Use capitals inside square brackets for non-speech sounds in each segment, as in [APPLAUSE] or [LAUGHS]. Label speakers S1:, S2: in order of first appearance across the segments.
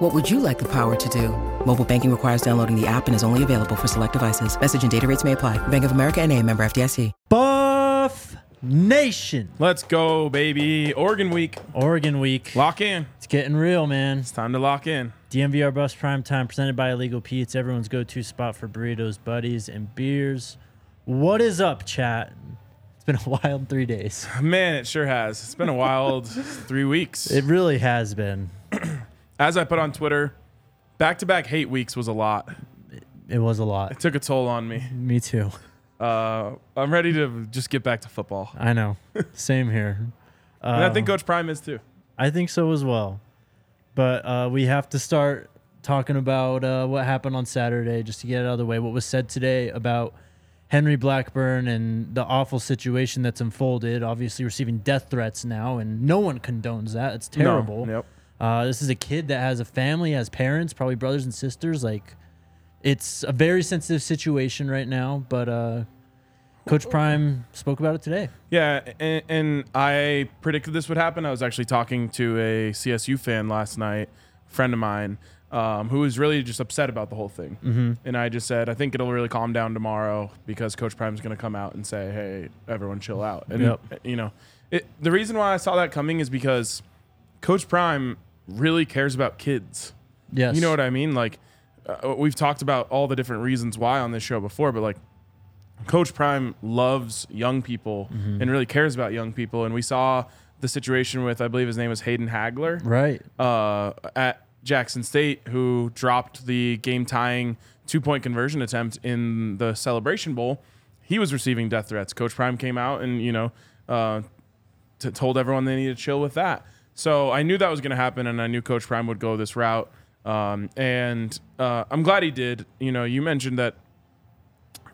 S1: What would you like the power to do? Mobile banking requires downloading the app and is only available for select devices. Message and data rates may apply. Bank of America and a member FDIC.
S2: Buff Nation.
S3: Let's go, baby. Oregon week.
S2: Oregon week.
S3: Lock in.
S2: It's getting real, man.
S3: It's time to lock in.
S2: DNVR Buffs Prime Time presented by Illegal Pete's, everyone's go to spot for burritos, buddies, and beers. What is up, chat? It's been a [LAUGHS] wild three days.
S3: Man, it sure has. It's been a wild [LAUGHS] three weeks.
S2: It really has been. [CLEARS THROAT]
S3: As I put on Twitter, back to back hate weeks was a lot.
S2: It was a lot.
S3: It took a toll on me.
S2: Me too.
S3: Uh, I'm ready to just get back to football.
S2: I know. [LAUGHS] Same here.
S3: and I think
S2: Um,
S3: Coach Prime is too.
S2: I think so as well. But uh, we have to start talking about uh, what happened on Saturday just to get it out of the way. What was said today about Henry Blackburn and the awful situation that's unfolded. Obviously, receiving death threats now, and no one condones that. It's terrible.
S3: No. Yep.
S2: Uh, this is a kid that has a family, has parents, probably brothers and sisters. Like, it's a very sensitive situation right now. But uh, Coach Prime spoke about it today.
S3: Yeah, and, and I predicted this would happen. I was actually talking to a CSU fan last night, friend of mine, um, who was really just upset about the whole thing. Mm-hmm. And I just said, I think it'll really calm down tomorrow because Coach Prime's going to come out and say, "Hey, everyone, chill out." And
S2: Yep.
S3: you know, it, the reason why I saw that coming is because Coach Prime really cares about kids.
S2: Yes.
S3: You know what I mean? Like, uh, we've talked about all the different reasons why on this show before, but like, Coach Prime loves young people
S2: Mm-hmm.
S3: and really cares about young people. And we saw the situation with, I believe his name was Hayden Hagler
S2: Right.
S3: uh, at Jackson State, who dropped the game tying two point conversion attempt in the Celebration Bowl. He was receiving death threats. Coach Prime came out and, you know, uh, t- told everyone they needed to chill with that. So I knew that was going to happen, and I knew Coach Prime would go this route. Um, and uh, I'm glad he did. You know, you mentioned that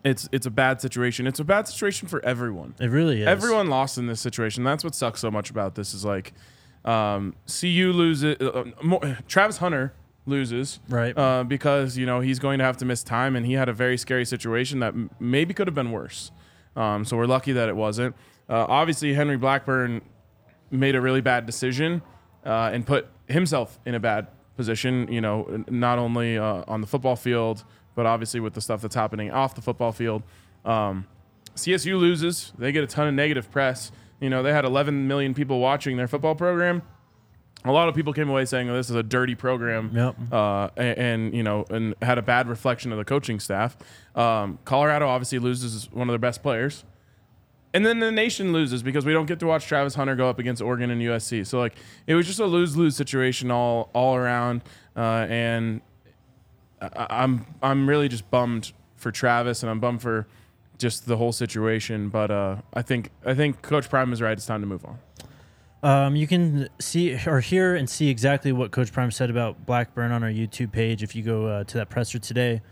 S3: it's it's a bad situation. It's a bad situation for everyone.
S2: It really is.
S3: Everyone lost in this situation. That's what sucks so much about this is like, um, CU loses. Uh, more, Travis Hunter loses,
S2: Right.
S3: Uh, because you know he's going to have to miss time, and he had a very scary situation that m- maybe could have been worse. Um, so we're lucky that it wasn't. Uh, obviously, Henry Blackburn made a really bad decision uh, and put himself in a bad position. You know, not only uh, on the football field, but obviously with the stuff that's happening off the football field. Um, CSU loses. They get a ton of negative press. You know, they had 11 million people watching their football program. A lot of people came away saying, oh, "This is a dirty program,"
S2: Yep.
S3: uh, and, and you know, and had a bad reflection of the coaching staff. Um, Colorado obviously loses one of their best players, and then the nation loses because we don't get to watch Travis Hunter go up against Oregon and USC. So like, it was just a lose lose situation all all around, uh, and I, I'm I'm really just bummed for Travis, and I'm bummed for just the whole situation. But uh, I think I think Coach Prime is right. It's time to move on.
S2: Um, you can see or hear and see exactly what Coach Prime said about Blackburn on our YouTube page if you go uh, to that presser today.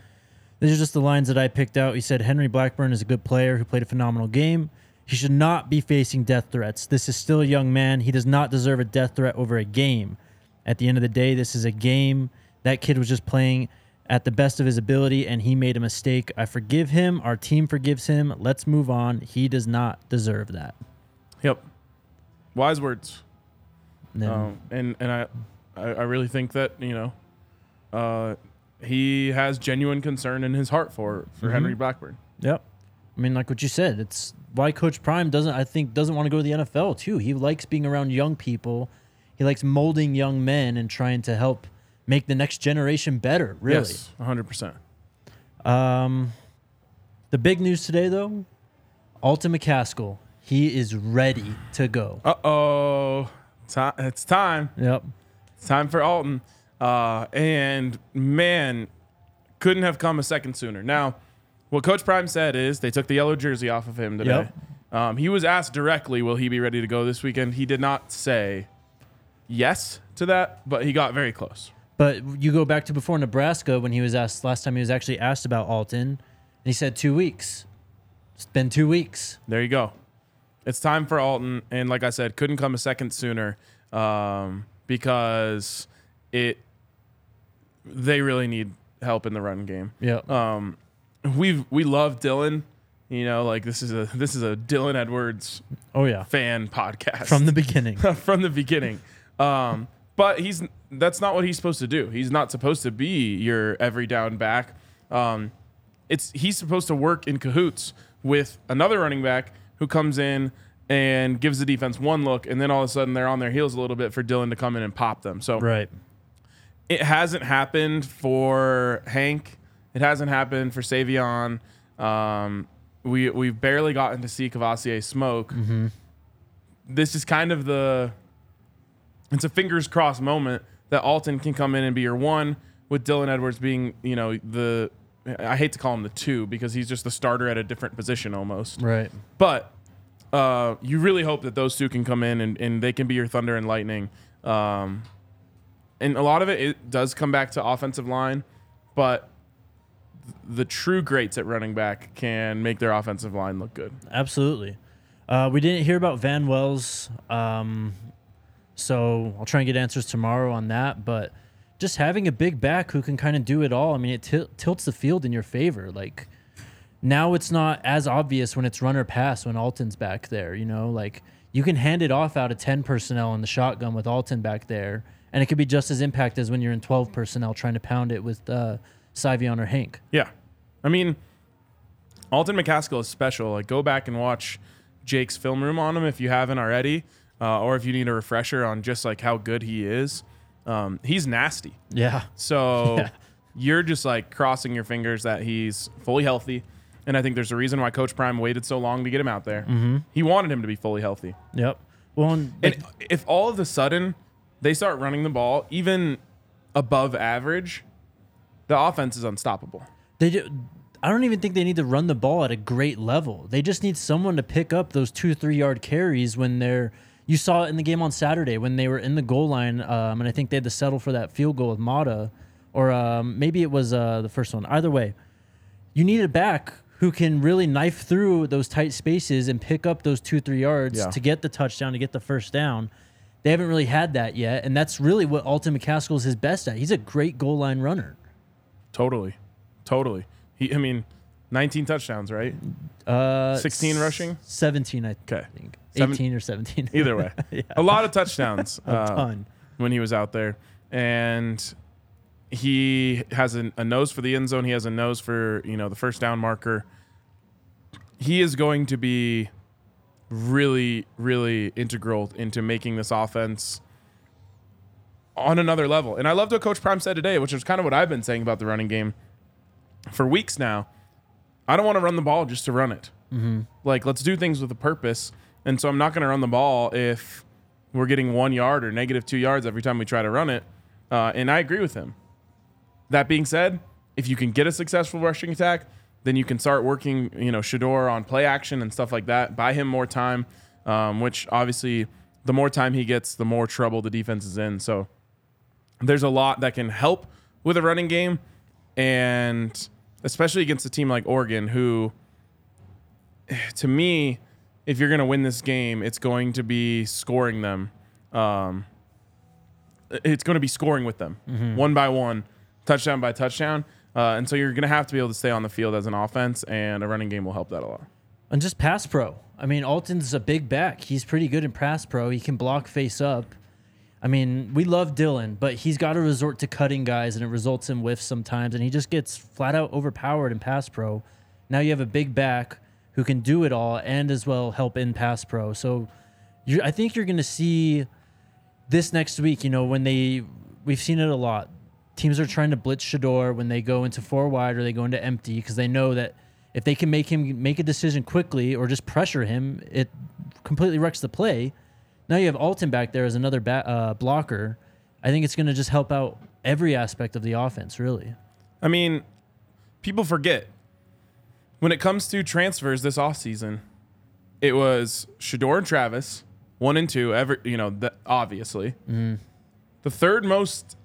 S2: These are just the lines that I picked out. He said Henry Blackburn is a good player who played a phenomenal game. He should not be facing death threats. This is still a young man. He does not deserve a death threat over a game. At the end of the day, this is a game. That kid was just playing at the best of his ability and he made a mistake. I forgive him. Our team forgives him. Let's move on. He does not deserve that.
S3: Yep, wise words.
S2: No.
S3: Um, and and I, I I really think that you know, uh, he has genuine concern in his heart for for Henry Blackburn.
S2: Yep. I mean, like what you said, it's why Coach Prime doesn't, I think, doesn't want to go to the NFL too. He likes being around young people. He likes molding young men and trying to help make the next generation better. Really.
S3: Yes, 100. percent
S2: Um, the big news today, though, Alton McCaskill, he is ready to go.
S3: Uh oh, it's time.
S2: Yep.
S3: It's time for Alton. Uh, and man, couldn't have come a second sooner. Now, what Coach Prime said is they took the yellow jersey off of him today. Um, he was asked directly, "Will he be ready to go this weekend?" He did not say yes to that, but he got very close.
S2: But you go back to before Nebraska when he was asked last time he was actually asked about Alton, and he said two weeks. It's been two weeks.
S3: There you go. It's time for Alton, and like I said, couldn't come a second sooner um, because it they really need help in the run game.
S2: Yeah.
S3: Um, we we love Dylan. You know, like this is a this is a Dylan Edwards
S2: oh yeah.
S3: fan podcast
S2: From the [LAUGHS] beginning. [LAUGHS]
S3: from the beginning. Um, but he's that's not what he's supposed to do. He's not supposed to be your every down back. Um, it's he's supposed to work in cahoots with another running back who comes in and gives the defense one look, and then all of a sudden they're on their heels a little bit for Dylan to come in and pop them. So
S2: right.
S3: it hasn't happened for Hank. It hasn't happened for Sy'Veon. Um, we we've barely gotten to see Kavosiey Smoke. This is kind of the it's a fingers crossed moment that Alton can come in and be your one with Dylan Edwards being you know the I hate to call him the two because he's just the starter at a different position almost.
S2: Right.
S3: But uh, you really hope that those two can come in and, and they can be your thunder and lightning. Um, and a lot of it, it does come back to offensive line, but the true greats at running back can make their offensive line look good.
S2: Absolutely. Uh, we didn't hear about Van Wells, um, so I'll try and get answers tomorrow on that. But just having a big back who can kind of do it all, I mean, it til- tilts the field in your favor. Like now, it's not as obvious when it's run or pass when Alton's back there. You know, like you can hand it off out of ten personnel in the shotgun with Alton back there, and it could be just as impact as when you're in twelve personnel trying to pound it with uh, Sy'Veon or Hank.
S3: Yeah. I mean, Alton McCaskill is special. Like, go back and watch Jake's film room on him if you haven't already, uh, or if you need a refresher on just like how good he is. Um, he's nasty.
S2: Yeah.
S3: So [LAUGHS]
S2: Yeah.
S3: you're just like crossing your fingers that he's fully healthy. And I think there's a reason why Coach Prime waited so long to get him out there. Mm-hmm. He wanted him to be fully healthy.
S2: Yep. Well, and,
S3: And if all of a sudden they start running the ball even above average, the offense is unstoppable.
S2: They do, I don't even think they need to run the ball at a great level. They just need someone to pick up those two, three yard carries when they're. You saw it in the game on Saturday when they were in the goal line, um, and I think they had to settle for that field goal with Mata, or um, maybe it was uh, the first one. Either way, you need a back who can really knife through those tight spaces and pick up those two, three yards
S3: Yeah.
S2: to get the touchdown, to get the first down. They haven't really had that yet, and that's really what Alton McCaskill is his best at. He's a great goal line runner.
S3: Totally. Totally. He, I mean, 19 touchdowns, right?
S2: Uh,
S3: 16 rushing?
S2: 17, I
S3: Okay.
S2: think.
S3: Seven-
S2: 18 or 17.
S3: Either way, [LAUGHS] a lot of touchdowns [LAUGHS]
S2: a
S3: uh,
S2: ton.
S3: when he was out there, and he has a, a nose for the end zone. He has a nose for you know the first down marker. He is going to be really, really integral into making this offense on another level. And I loved what Coach Prime said today, which is kind of what I've been saying about the running game for weeks now. I don't want to run the ball just to run it. Like, let's do things with a purpose. And so I'm not going to run the ball if we're getting one yard or negative two yards every time we try to run it. Uh, and I agree with him. That being said, if you can get a successful rushing attack, then you can start working, you know, Shedeur on play action and stuff like that. Buy him more time, um, which obviously the more time he gets, the more trouble the defense is in. So there's a lot that can help with a running game, and especially against a team like Oregon, who, [SIGHS] to me, if you're going to win this game, it's going to be scoring them. Um, it's going to be scoring with them one by one, touchdown by touchdown. Uh, and so you're going to have to be able to stay on the field as an offense, and a running game will help that a lot.
S2: And just pass pro. I mean, Alton's a big back. He's pretty good in pass pro. He can block face up. I mean, we love Dylan, but he's got to resort to cutting guys, and it results in whiffs sometimes, and he just gets flat out overpowered in pass pro. Now you have a big back who can do it all and as well help in pass pro. So I think you're going to see this next week, you know, when they, we've seen it a lot. Teams are trying to blitz Shedeur when they go into four wide or they go into empty because they know that if they can make him make a decision quickly or just pressure him, it completely wrecks the play. Now you have Alton back there as another ba- uh, blocker. I think it's going to just help out every aspect of the offense, really.
S3: I mean, people forget when it comes to transfers this offseason, it was Shedeur and Travis, one and two, ever you know, that obviously. The third most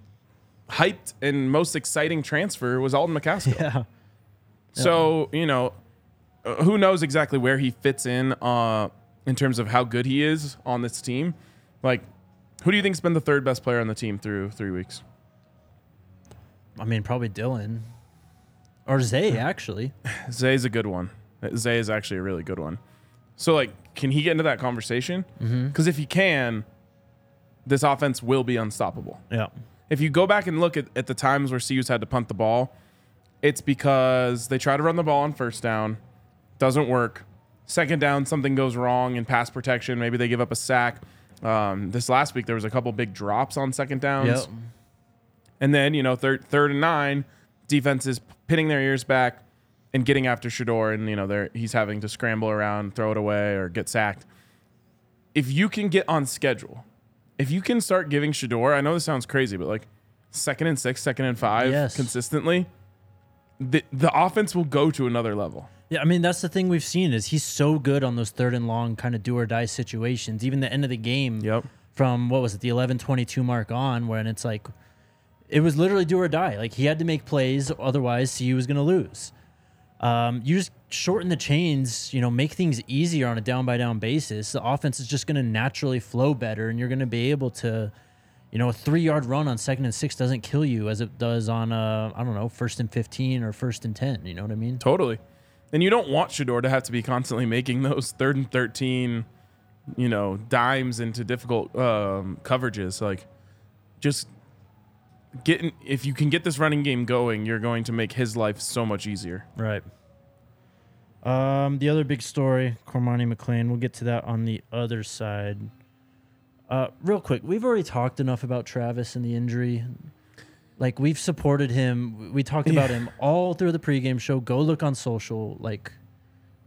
S3: hyped and most exciting transfer was Alton McCaskill. [LAUGHS]
S2: Yeah.
S3: So, you know, uh, who knows exactly where he fits in uh, in terms of how good he is on this team. Like, who do you think's been the third best player on the team through three weeks?
S2: I mean, probably Dylan or Zay [LAUGHS] actually.
S3: Zay's a good one. Zay is actually a really good one. So, like, can he get into that conversation? Mm-hmm. Because if he can, this offense will be unstoppable.
S2: Yeah.
S3: If you go back and look at, at the times where CU's had to punt the ball, it's because they try to run the ball on first down, doesn't work. Second down, something goes wrong in pass protection. Maybe they give up a sack. Um, this last week, there was a couple big drops on second downs.
S2: Yep.
S3: And then, you know, third third and nine, defense is pinning their ears back and getting after Shedeur, and you know, they're he's having to scramble around, throw it away, or get sacked. If you can get on schedule, if you can start giving Shedeur, I know this sounds crazy, but like second and six, second and five
S2: Yes.
S3: consistently, the the offense will go to another level.
S2: Yeah, I mean that's the thing we've seen is he's so good on those third and long kind of do or die situations. Even the end of the game,
S3: Yep.
S2: from what was it, the 11-22 mark on, when it's like it was literally do or die. Like he had to make plays, otherwise CU was going to lose. Um, you just shorten the chains, you know, make things easier on a down by down basis. The offense is just going to naturally flow better, and you're going to be able to, you know, a three yard run on second and six doesn't kill you as it does on uh, I don't know, first and fifteen or first and ten. You know what I mean?
S3: Totally. And you don't want Shedeur to have to be constantly making those third and 13, you know, dimes into difficult um, coverages. Like, just getting, if you can get this running game going, you're going to make his life so much easier.
S2: Right. Um, the other big story, Cormani McLean. We'll get to that on the other side. Uh, real quick, we've already talked enough about Travis and the injury. Like we've supported him. We talked about
S3: Yeah.
S2: him all through the pregame show. Go look on social. Like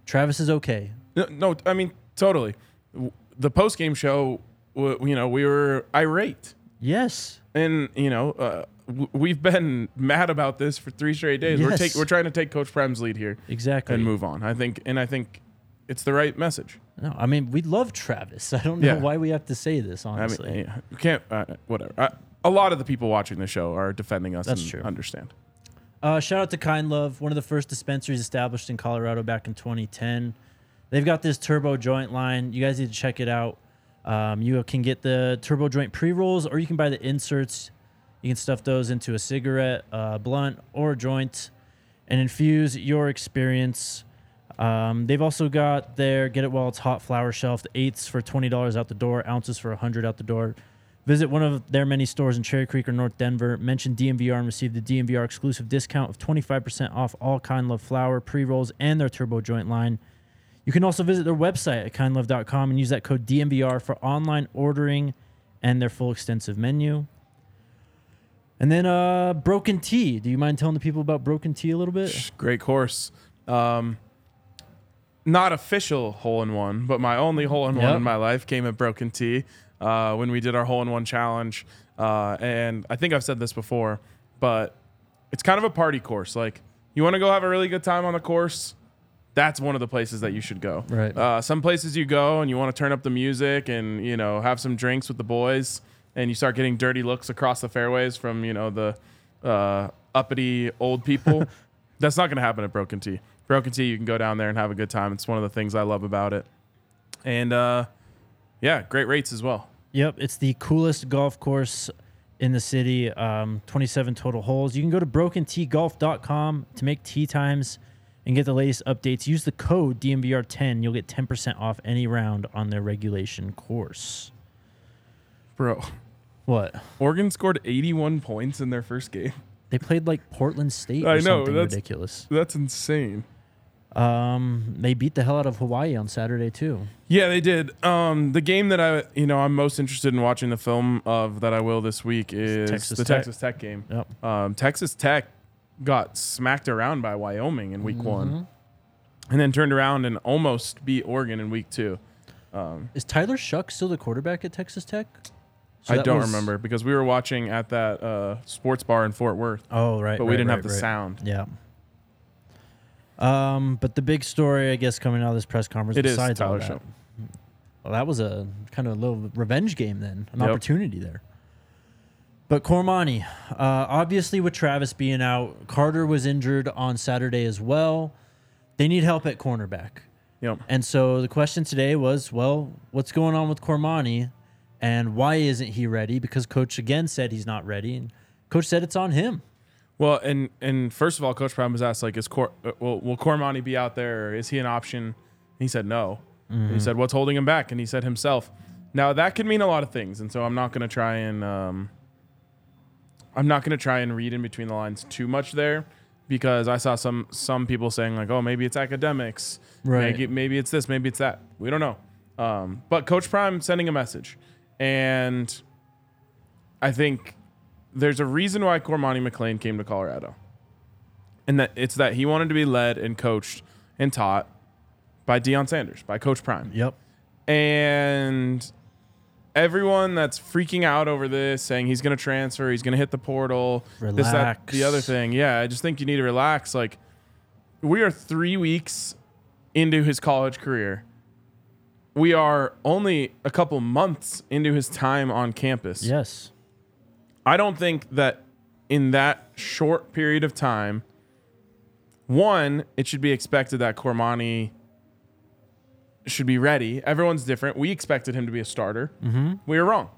S2: Travis is okay.
S3: No, no I mean, totally. The postgame show, you know, we were irate.
S2: Yes.
S3: And, you know, uh, we've been [LAUGHS] mad about this for three straight days.
S2: Yes.
S3: We're, take, we're trying to take Coach Prime's lead here
S2: Exactly.
S3: and move on. I think, and I think it's the right message.
S2: No, I mean we love Travis. [LAUGHS] I don't know
S3: Yeah.
S2: why we have to say this.
S3: I
S2: Honestly.
S3: mean, yeah, you can't. Uh, whatever. I, a lot of the people watching the show are defending us.
S2: That's
S3: and
S2: true.
S3: Understand?
S2: Uh, shout out to Kind Love, one of the first dispensaries established in Colorado back in 2010. They've got this turbo joint line. You guys need to check it out. Um, you can get the turbo joint pre rolls, or you can buy the inserts. You can stuff those into a cigarette, uh, blunt, or a joint, and infuse your experience. Um, they've also got their Get It While It's Hot flower shelf, the eighths for twenty dollars out the door, ounces for hundred out the door. Visit one of their many stores in Cherry Creek or North Denver. Mention DNVR and receive the DNVR exclusive discount of 25% off all Kind Love flower, pre rolls, and their turbo joint line. You can also visit their website at kindlove.com and use that code DNVR for online ordering and their full extensive menu. And then uh, Broken Tee. Do you mind telling the people about Broken Tee a little bit?
S3: Great course. Um, not official hole in one, but my only hole in one
S2: Yep.
S3: in my life came at Broken Tee uh, when we did our hole in one challenge. Uh, and I think I've said this before, but it's kind of a party course. Like you want to go have a really good time on the course. That's one of the places that you should go.
S2: Right.
S3: Uh, some places you go and you want to turn up the music and you know have some drinks with the boys, and you start getting dirty looks across the fairways from you know the uh, uppity old people. [LAUGHS] That's not going to happen at Broken Tee. Broken Tee, you can go down there and have a good time. It's one of the things I love about it. And uh, yeah, great rates as well.
S2: Yep, it's the coolest golf course in the city. Um, 27 total holes. You can go to brokenteegolf.com to make tee times and get the latest updates. Use the code DNVR10. You'll get 10% off any round on their regulation course.
S3: Bro,
S2: What?
S3: Oregon scored 81 points in their first game.
S2: They played like Portland State or
S3: I know,
S2: something
S3: that's-
S2: ridiculous.
S3: That's insane.
S2: Um, they beat the hell out of Hawaii on Saturday too.
S3: Yeah, they did. Um, the game that I, you know, I'm most interested in watching the film of that I will this week is
S2: Texas
S3: the
S2: Tech.
S3: Texas Tech game.
S2: Yep.
S3: Um, Texas Tech got smacked around by Wyoming in week
S2: Mm-hmm.
S3: one, and then turned around and almost beat Oregon in week two.
S2: Is Tyler Shough still the quarterback at Texas Tech? So
S3: I don't
S2: was-
S3: remember because we were watching at that uh, sports bar in Fort Worth,
S2: Oh, right.
S3: but we didn't
S2: right,
S3: have the
S2: right.
S3: sound.
S2: Yeah. Um, but the big story, I guess, coming out of this press conference,
S3: It is
S2: besides all
S3: Tyler
S2: that,
S3: Shough.
S2: well, that was a kind of a little revenge game then, an
S3: Yep.
S2: opportunity there. But Cormani, uh, obviously with Travis being out, Carter was injured on Saturday as well. they need help at cornerback.
S3: Yep.
S2: And so the question today was, well, what's going on with Cormani and why isn't he ready? Because coach again said he's not ready and coach said it's on him.
S3: Well, and and first of all, Coach Prime was asked like, "Is Cor- uh, will will Cormani be out there? Or is he an option?" He said no. He said, "What's holding him back?" And he said himself. Now that could mean a lot of things, and so I'm not going to try and um, I'm not going to try and read in between the lines too much there, because I saw some some people saying like, "Oh, maybe it's academics,
S2: Right.
S3: Maybe, maybe it's this, maybe it's that. We don't know." Um, but Coach Prime sending a message, and I think there's a reason why Cormani McLean came to Colorado. And that it's that he wanted to be led and coached and taught by Deion Sanders, by Coach Prime.
S2: Yep.
S3: And everyone that's freaking out over this, saying he's going to transfer, he's going to hit the portal, this, that, the other thing. Yeah, I just think you need to relax. Like, we are three weeks into his college career. We are only a couple months into his time on campus.
S2: Yes.
S3: I don't think that in that short period of time, one, it should be expected that Cormani should be ready. Everyone's different. We expected him to be a starter. Mm-hmm. We were wrong.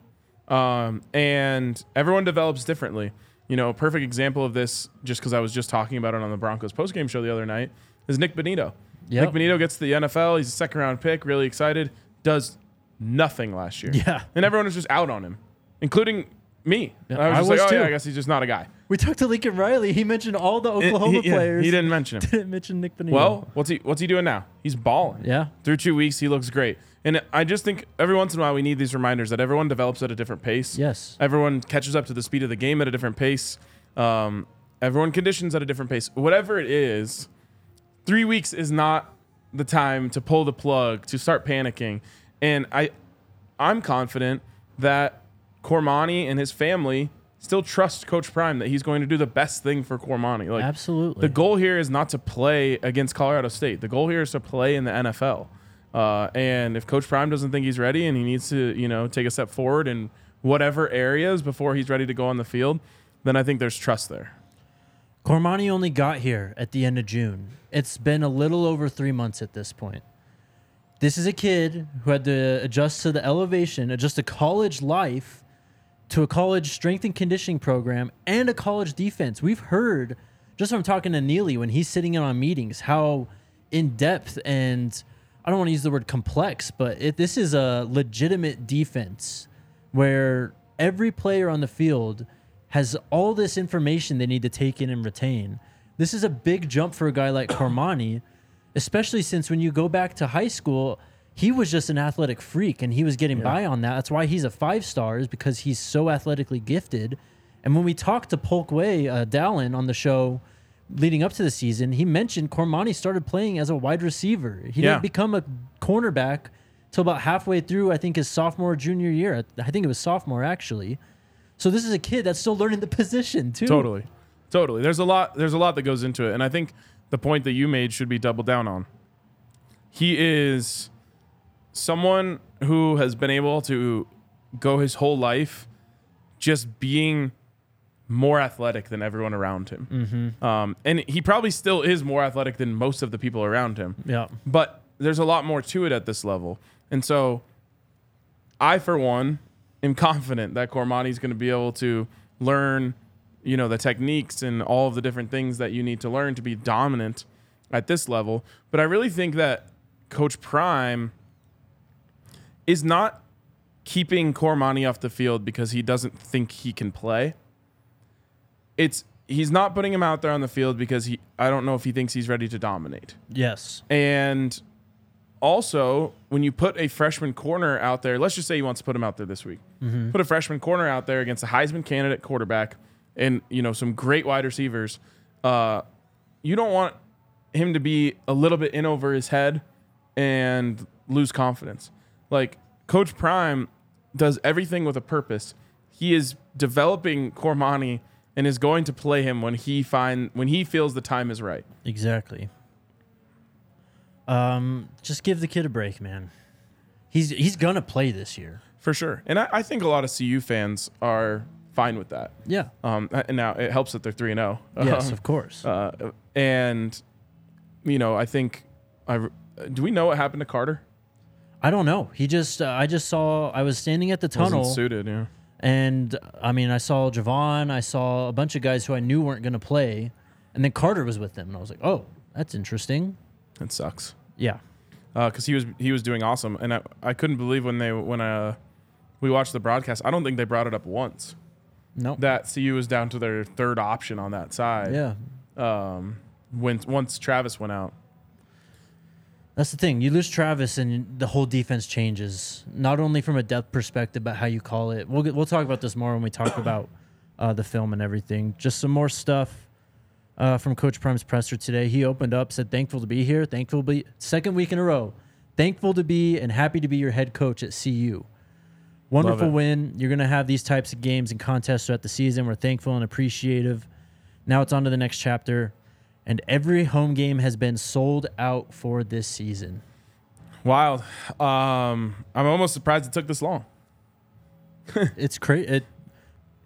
S3: Um, and everyone develops differently. You know, a perfect example of this, just because I was just talking about it on the Broncos postgame show the other night, is Nik Bonitto.
S2: Yep.
S3: Nik Bonitto gets to the NFL. He's a second round pick, really excited. Does nothing last year.
S2: Yeah.
S3: And everyone was just out on him, including me.
S2: Yeah,
S3: I was
S2: I
S3: just
S2: was
S3: like, oh,
S2: too.
S3: yeah, I guess he's just not a guy.
S2: We talked to Lincoln Riley. He mentioned all the Oklahoma
S3: he, yeah,
S2: players.
S3: he didn't mention him. [LAUGHS]
S2: didn't mention Nik Bonitto.
S3: Well, what's he what's he doing now? He's balling.
S2: yeah.
S3: Through two weeks, he looks great. And I just think every once in a while we need these reminders that everyone develops at a different pace.
S2: Yes.
S3: Everyone catches up to the speed of the game at a different pace. Um, everyone conditions at a different pace. Whatever it is, three weeks is not the time to pull the plug to start panicking. And I, I'm confident that Cormani and his family still trust Coach Prime that he's going to do the best thing for Cormani. Like
S2: Absolutely.
S3: the goal here is not to play against Colorado State. The goal here is to play in the NFL. Uh, and if Coach Prime doesn't think he's ready and he needs to, you know, take a step forward in whatever areas before he's ready to go on the field, then I think there's trust there.
S2: Cormani only got here at the end of June. It's been a little over three months at this point. This is a kid who had to adjust to the elevation, adjust to college life, to a college strength and conditioning program, and a college defense. We've heard, just from talking to Neely when he's sitting in on meetings, how in depth and I don't want to use the word complex, but it, this is a legitimate defense where every player on the field has all this information they need to take in and retain. This is a big jump for a guy like Cormani, especially since when you go back to high school, he was just an athletic freak and he was getting by on that. That's why he's a five star is because he's so athletically gifted. And when we talked to Polk Way, uh, Dallin on the show leading up to the season, he mentioned Cormani started playing as a wide receiver. He
S3: Yeah.
S2: didn't become a cornerback till about halfway through, I think, his sophomore, junior year. I think it was sophomore, actually. So this is a kid that's still learning the [LAUGHS] position, too.
S3: Totally. Totally. There's a lot there's a lot that goes into it. And I think the point that you made should be doubled down on. He is someone who has been able to go his whole life just being more athletic than everyone around him. Um, and he probably still is more athletic than most of the people around him.
S2: Yeah.
S3: But there's a lot more to it at this level. And so I, for one, am confident that Cormani's going to be able to learn, you know, the techniques and all of the different things that you need to learn to be dominant at this level. But I really think that Coach Prime is not keeping Cormani off the field because he doesn't think he can play. It's he's not putting him out there on the field because he I don't know if he thinks he's ready to dominate.
S2: Yes.
S3: And also, when you put a freshman corner out there, let's just say he wants to put him out there this week. Put a freshman corner out there against a Heisman candidate quarterback and you know some great wide receivers. Uh, you don't want him to be a little bit in over his head and lose confidence. Like Coach Prime does everything with a purpose. He is developing Cormani and is going to play him when he find when he feels the time is right.
S2: Exactly. Um, just give the kid a break, man. He's he's gonna play this year.
S3: For sure. And I, I think a lot of CU fans are fine with that.
S2: Yeah.
S3: Um, and now it helps that they're 3 and 0.
S2: Yes, of course.
S3: Uh, and you know, I think I do we know what happened to Carter?
S2: I don't know. He just uh, I just saw I was standing at the tunnel
S3: Wasn't suited, yeah.
S2: and I mean I saw Javon, I saw a bunch of guys who I knew weren't going to play, and then Carter was with them, and I was like, oh, that's interesting.
S3: It sucks.
S2: Yeah,
S3: because he was he was doing awesome, and I, I couldn't believe when they when uh we watched the broadcast. I don't think they brought it up once
S2: no,
S3: that CU was down to their third option on that side.
S2: yeah.
S3: Um, when once Travis went out,
S2: That's the thing. You lose Travis, and the whole defense changes. Not only from a depth perspective, but how you call it. We'll get, we'll talk about this more when we talk [COUGHS] about uh, the film and everything. Just some more stuff uh, from Coach Prime's presser today. He opened up, said, "Thankful to be here. Thankful to be second week in a row. Thankful to be and happy to be your head coach at CU. Wonderful win. You're going to have these types of games and contests throughout the season. We're thankful and appreciative. Now it's on to the next chapter." And every home game has been sold out for this season.
S3: wild. Um, I'm almost surprised it took this long. [LAUGHS]
S2: it's crazy. It,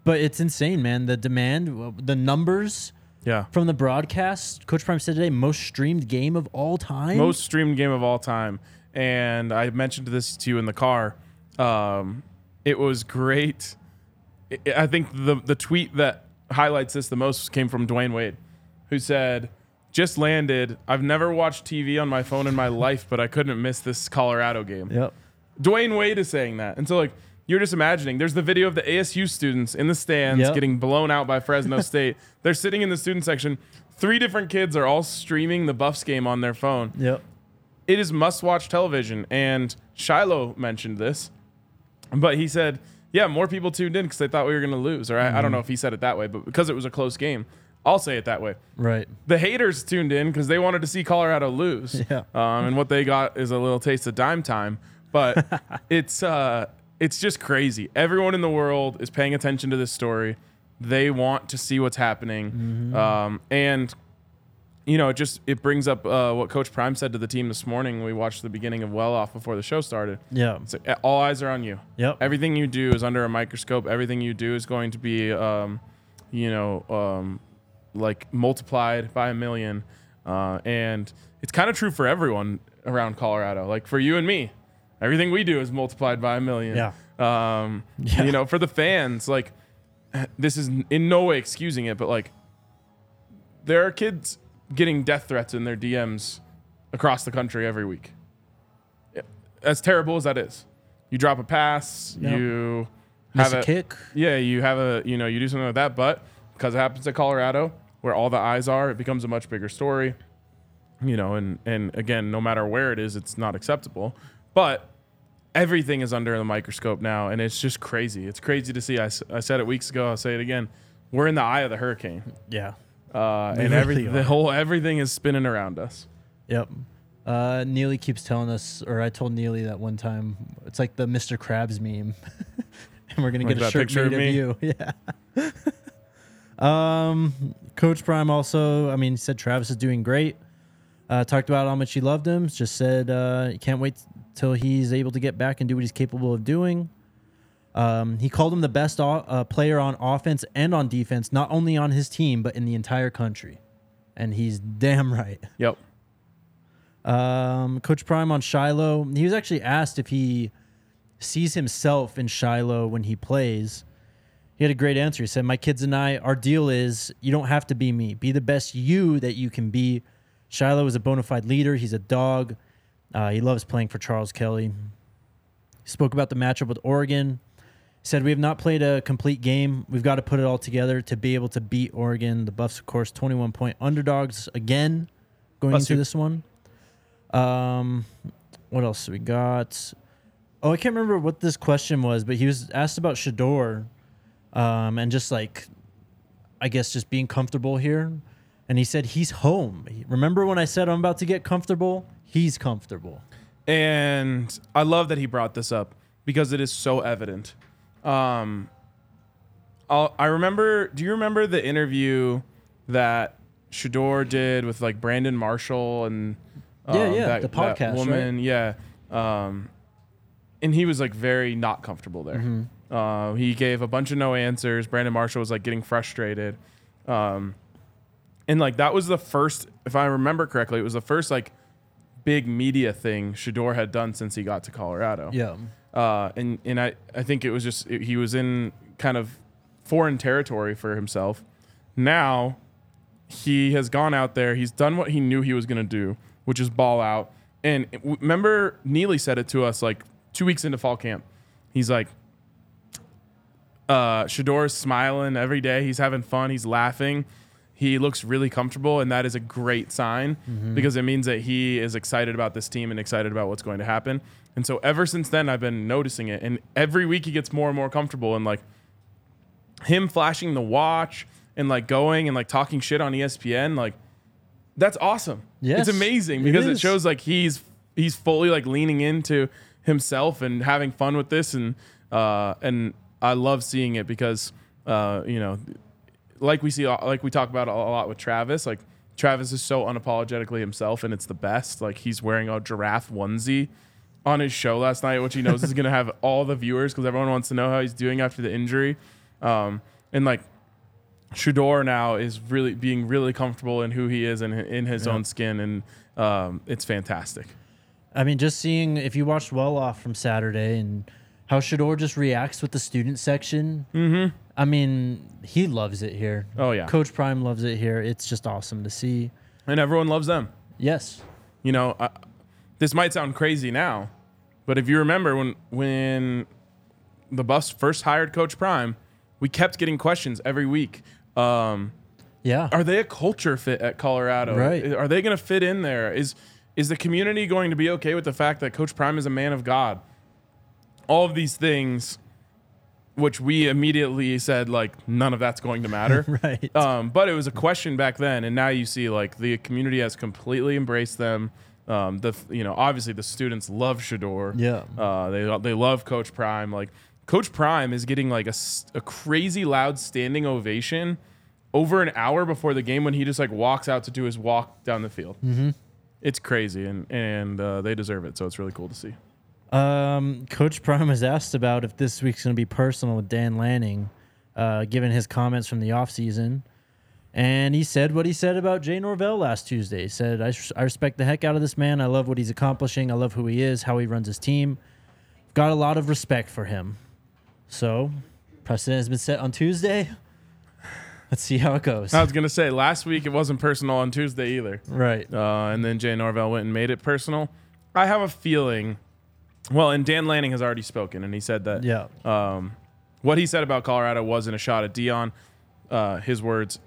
S2: but it's insane, man. The demand, the numbers
S3: Yeah,
S2: from the broadcast. Coach Prime said today, most streamed game of all time.
S3: most streamed game of all time, and I mentioned this to you in the car. Um, it was great. I- I think the the tweet that highlights this the most came from Dwyane Wade, who said, "Just landed. I've never watched TV on my phone in my life, but I couldn't miss this Colorado game."
S2: Yep.
S3: Dwyane Wade is saying that. And so like you're just imagining there's the video of the ASU students in the stands
S2: Yep.
S3: getting blown out by Fresno [LAUGHS] State. They're sitting in the student section. Three different kids are all streaming the Buffs game on their phone.
S2: Yep.
S3: It is must-watch television and Shilo mentioned this. But he said, "Yeah, more people tuned in because they thought we were going to lose." Or I, I don't mm-hmm. know if he said it that way, but because it was a close game, I'll say it that way
S2: Right.
S3: the haters tuned in because they wanted to see Colorado lose. [LAUGHS]
S2: Yeah.
S3: Um, and what they got is a little taste of dime time. But [LAUGHS] it's uh, it's just crazy. Everyone in the world is paying attention to this story. They want to see what's happening. Um, and you know, it just it brings up uh, what Coach Prime said to the team this morning. We watched the beginning of Well Off before the show started.
S2: Yeah.
S3: So all eyes are on you.
S2: Yep.
S3: Everything you do is under a microscope. Everything you do is going to be, um, you know, um, like multiplied by a million. Uh, and it's kind of true for everyone around Colorado. Like for you and me, everything we do is multiplied by a million.
S2: Yeah.
S3: Um,
S2: Yeah.
S3: You know, for the fans, like [SIGHS] this is in no way excusing it, but like there are kids getting death threats in their DMs across the country every week. As terrible as that is, you drop a pass,
S2: Yep.
S3: you have
S2: a kick.
S3: yeah, you have a you know you do something like that, but because it happens at Colorado, where all the eyes are, it becomes a much bigger story. You know, and and again, no matter where it is, it's not acceptable. But everything is under the microscope now, and it's just crazy. It's crazy to see. I, I said it weeks ago. I'll say it again. We're in the eye of the hurricane,
S2: Yeah.
S3: uh, and every the whole everything is spinning around us.
S2: Yep. Uh, Neely keeps telling us, or I told Neely that one time, it's like the Mr. Krabs meme, [LAUGHS] and we're gonna
S3: Like
S2: get a shirt
S3: picture
S2: made
S3: of
S2: of, you. [LAUGHS] Yeah. [LAUGHS] um, Coach Prime also, I mean, he said Travis is doing great. Uh, talked about how much he loved him. Just said uh, he can't wait till he's able to get back and do what he's capable of doing. Um, he called him the best o- uh, player on offense and on defense, not only on his team but in the entire country, and he's [LAUGHS] damn right.
S3: Yep.
S2: Um, Coach Prime on Shilo. He was actually asked if he sees himself in Shilo when he plays. He had a great answer. He said, My kids and I, our deal is you don't have to be me. Be the best you that you can be. Shilo is a bona fide leader. He's a dog. Uh, he loves playing for Charles Kelly. He spoke about the matchup with Oregon. He said, We have not played a complete game. We've got to put it all together to be able to beat Oregon. The Buffs, of course, 21 point underdogs again going into
S3: you.
S2: this one. Um, what else we got? Oh, I can't remember what this question was, but he was asked about Shedeur, um, and just like, I guess just being comfortable here, and he said he's home. Remember when I said I'm about to get comfortable? He's comfortable.
S3: And I love that he brought this up because it is so evident. Um, I'll, I remember. Do you remember the interview that Shedeur did with like Brandon Marshall and um,
S2: Yeah, yeah,
S3: that,
S2: the
S3: that
S2: podcast,
S3: woman? Yeah. Um, and he was like very not comfortable there.
S2: Mm-hmm.
S3: Uh, he gave a bunch of no answers. Brandon Marshall was like getting frustrated. Um, and like that was the first, if I remember correctly, it was the first like big media thing Shedeur had done since he got to Colorado.
S2: Yeah.
S3: Uh, and and I I think it was just he was in kind of foreign territory for himself. Now he has gone out there. He's done what he knew he was going to do, which is ball out. And remember, Neely said it to us like two weeks into fall camp. He's like, uh, Shedeur's smiling every day. He's having fun. He's laughing. He looks really comfortable, and that is a great sign because it means that he is excited about this team and excited about what's going to happen. And so, ever since then, I've been noticing it. And every week, he gets more and more comfortable. And like him flashing the watch and like going and like talking shit on ESPN, like that's awesome.
S2: Yes,
S3: it's amazing
S2: it
S3: because it,
S2: is.
S3: shows like he's he's fully like leaning into himself and having fun with this and uh and I love seeing it because uh you know like we see like we talk about a lot with Travis like Travis is so unapologetically himself and it's the best. Like he's wearing a giraffe onesie on his show last night which he knows is going to have all the viewers because everyone wants to know how he's doing after the injury. Um and like Shedeur now is really being really comfortable in who he is and in his own skin, and um, it's fantastic.
S2: I mean, just seeing if you watched Well Off from Saturday and how Shedeur just reacts with the student section. Mm-hmm. I mean, he loves it here.
S3: Oh, yeah.
S2: Coach Prime loves it here. It's just awesome to see.
S3: And everyone loves them.
S2: Yes.
S3: You know, I, this might sound crazy now, but if you remember when when the Buffs first hired Coach Prime, we kept getting questions every week. Um,
S2: Yeah.
S3: are they a culture fit at Colorado?
S2: Right.
S3: Are they going to fit in there? Is is the community going to be okay with the fact that Coach Prime is a man of God? All of these things, which we immediately said like none of that's going to matter. [LAUGHS]
S2: right.
S3: Um, but it was a question back then, and now you see like the community has completely embraced them. Um, the you know obviously the students love Shedeur.
S2: Yeah.
S3: Uh, they they love Coach Prime. Like Coach Prime is getting like a, a crazy loud standing ovation over an hour before the game when he just like walks out to do his walk down the field. Mm-hmm. It's crazy, and and uh, they deserve it. So it's really cool to see.
S2: Um, Coach Prime was asked about if this week's going to be personal with Dan Lanning, uh, given his comments from the offseason. And he said what he said about Jay Norvell last Tuesday. He said, I, I respect the heck out of this man. I love what he's accomplishing. I love who he is, how he runs his team. Got a lot of respect for him. So, precedent has been set on Tuesday. Let's see how it goes.
S3: I was gonna say last week it wasn't personal on Tuesday either.
S2: right.
S3: uh, and then Jay Norvell went and made it personal. I have a feeling. Well, and Dan Lanning has already spoken, and he said that
S2: Yeah.
S3: um, what he said about Colorado wasn't a shot at Deion. Uh, his words,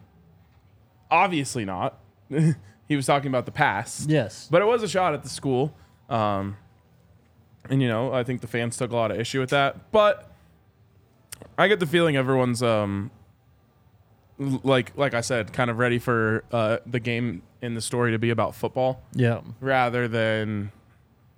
S3: obviously not. [LAUGHS] he was talking about the past,
S2: yes.
S3: but it was a shot at the school. Um, and you know, I think the fans took a lot of issue with that. But I get the feeling everyone's um, like like I said, kind of ready for uh, the game in the story to be about football
S2: yeah.
S3: rather than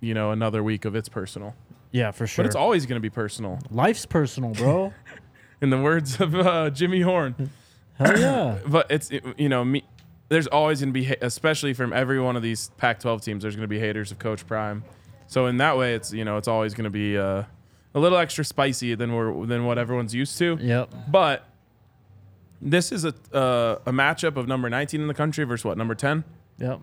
S3: you know another week of it's personal.
S2: Yeah, for sure.
S3: But it's always going to be personal.
S2: Life's personal, bro. [LAUGHS]
S3: In the words of uh, Jimmy Horn. [LAUGHS]
S2: Hell yeah. [CLEARS THROAT]
S3: but it's it- you know me. There's always going to be, especially from every one of these Pac-12 teams. There's going to be haters of Coach Prime. So in that way, it's you know it's always going to be uh, a little extra spicy than we're than what everyone's used to.
S2: Yep.
S3: But this is a uh, a matchup of number 19 in the country versus what number 10.
S2: Yep.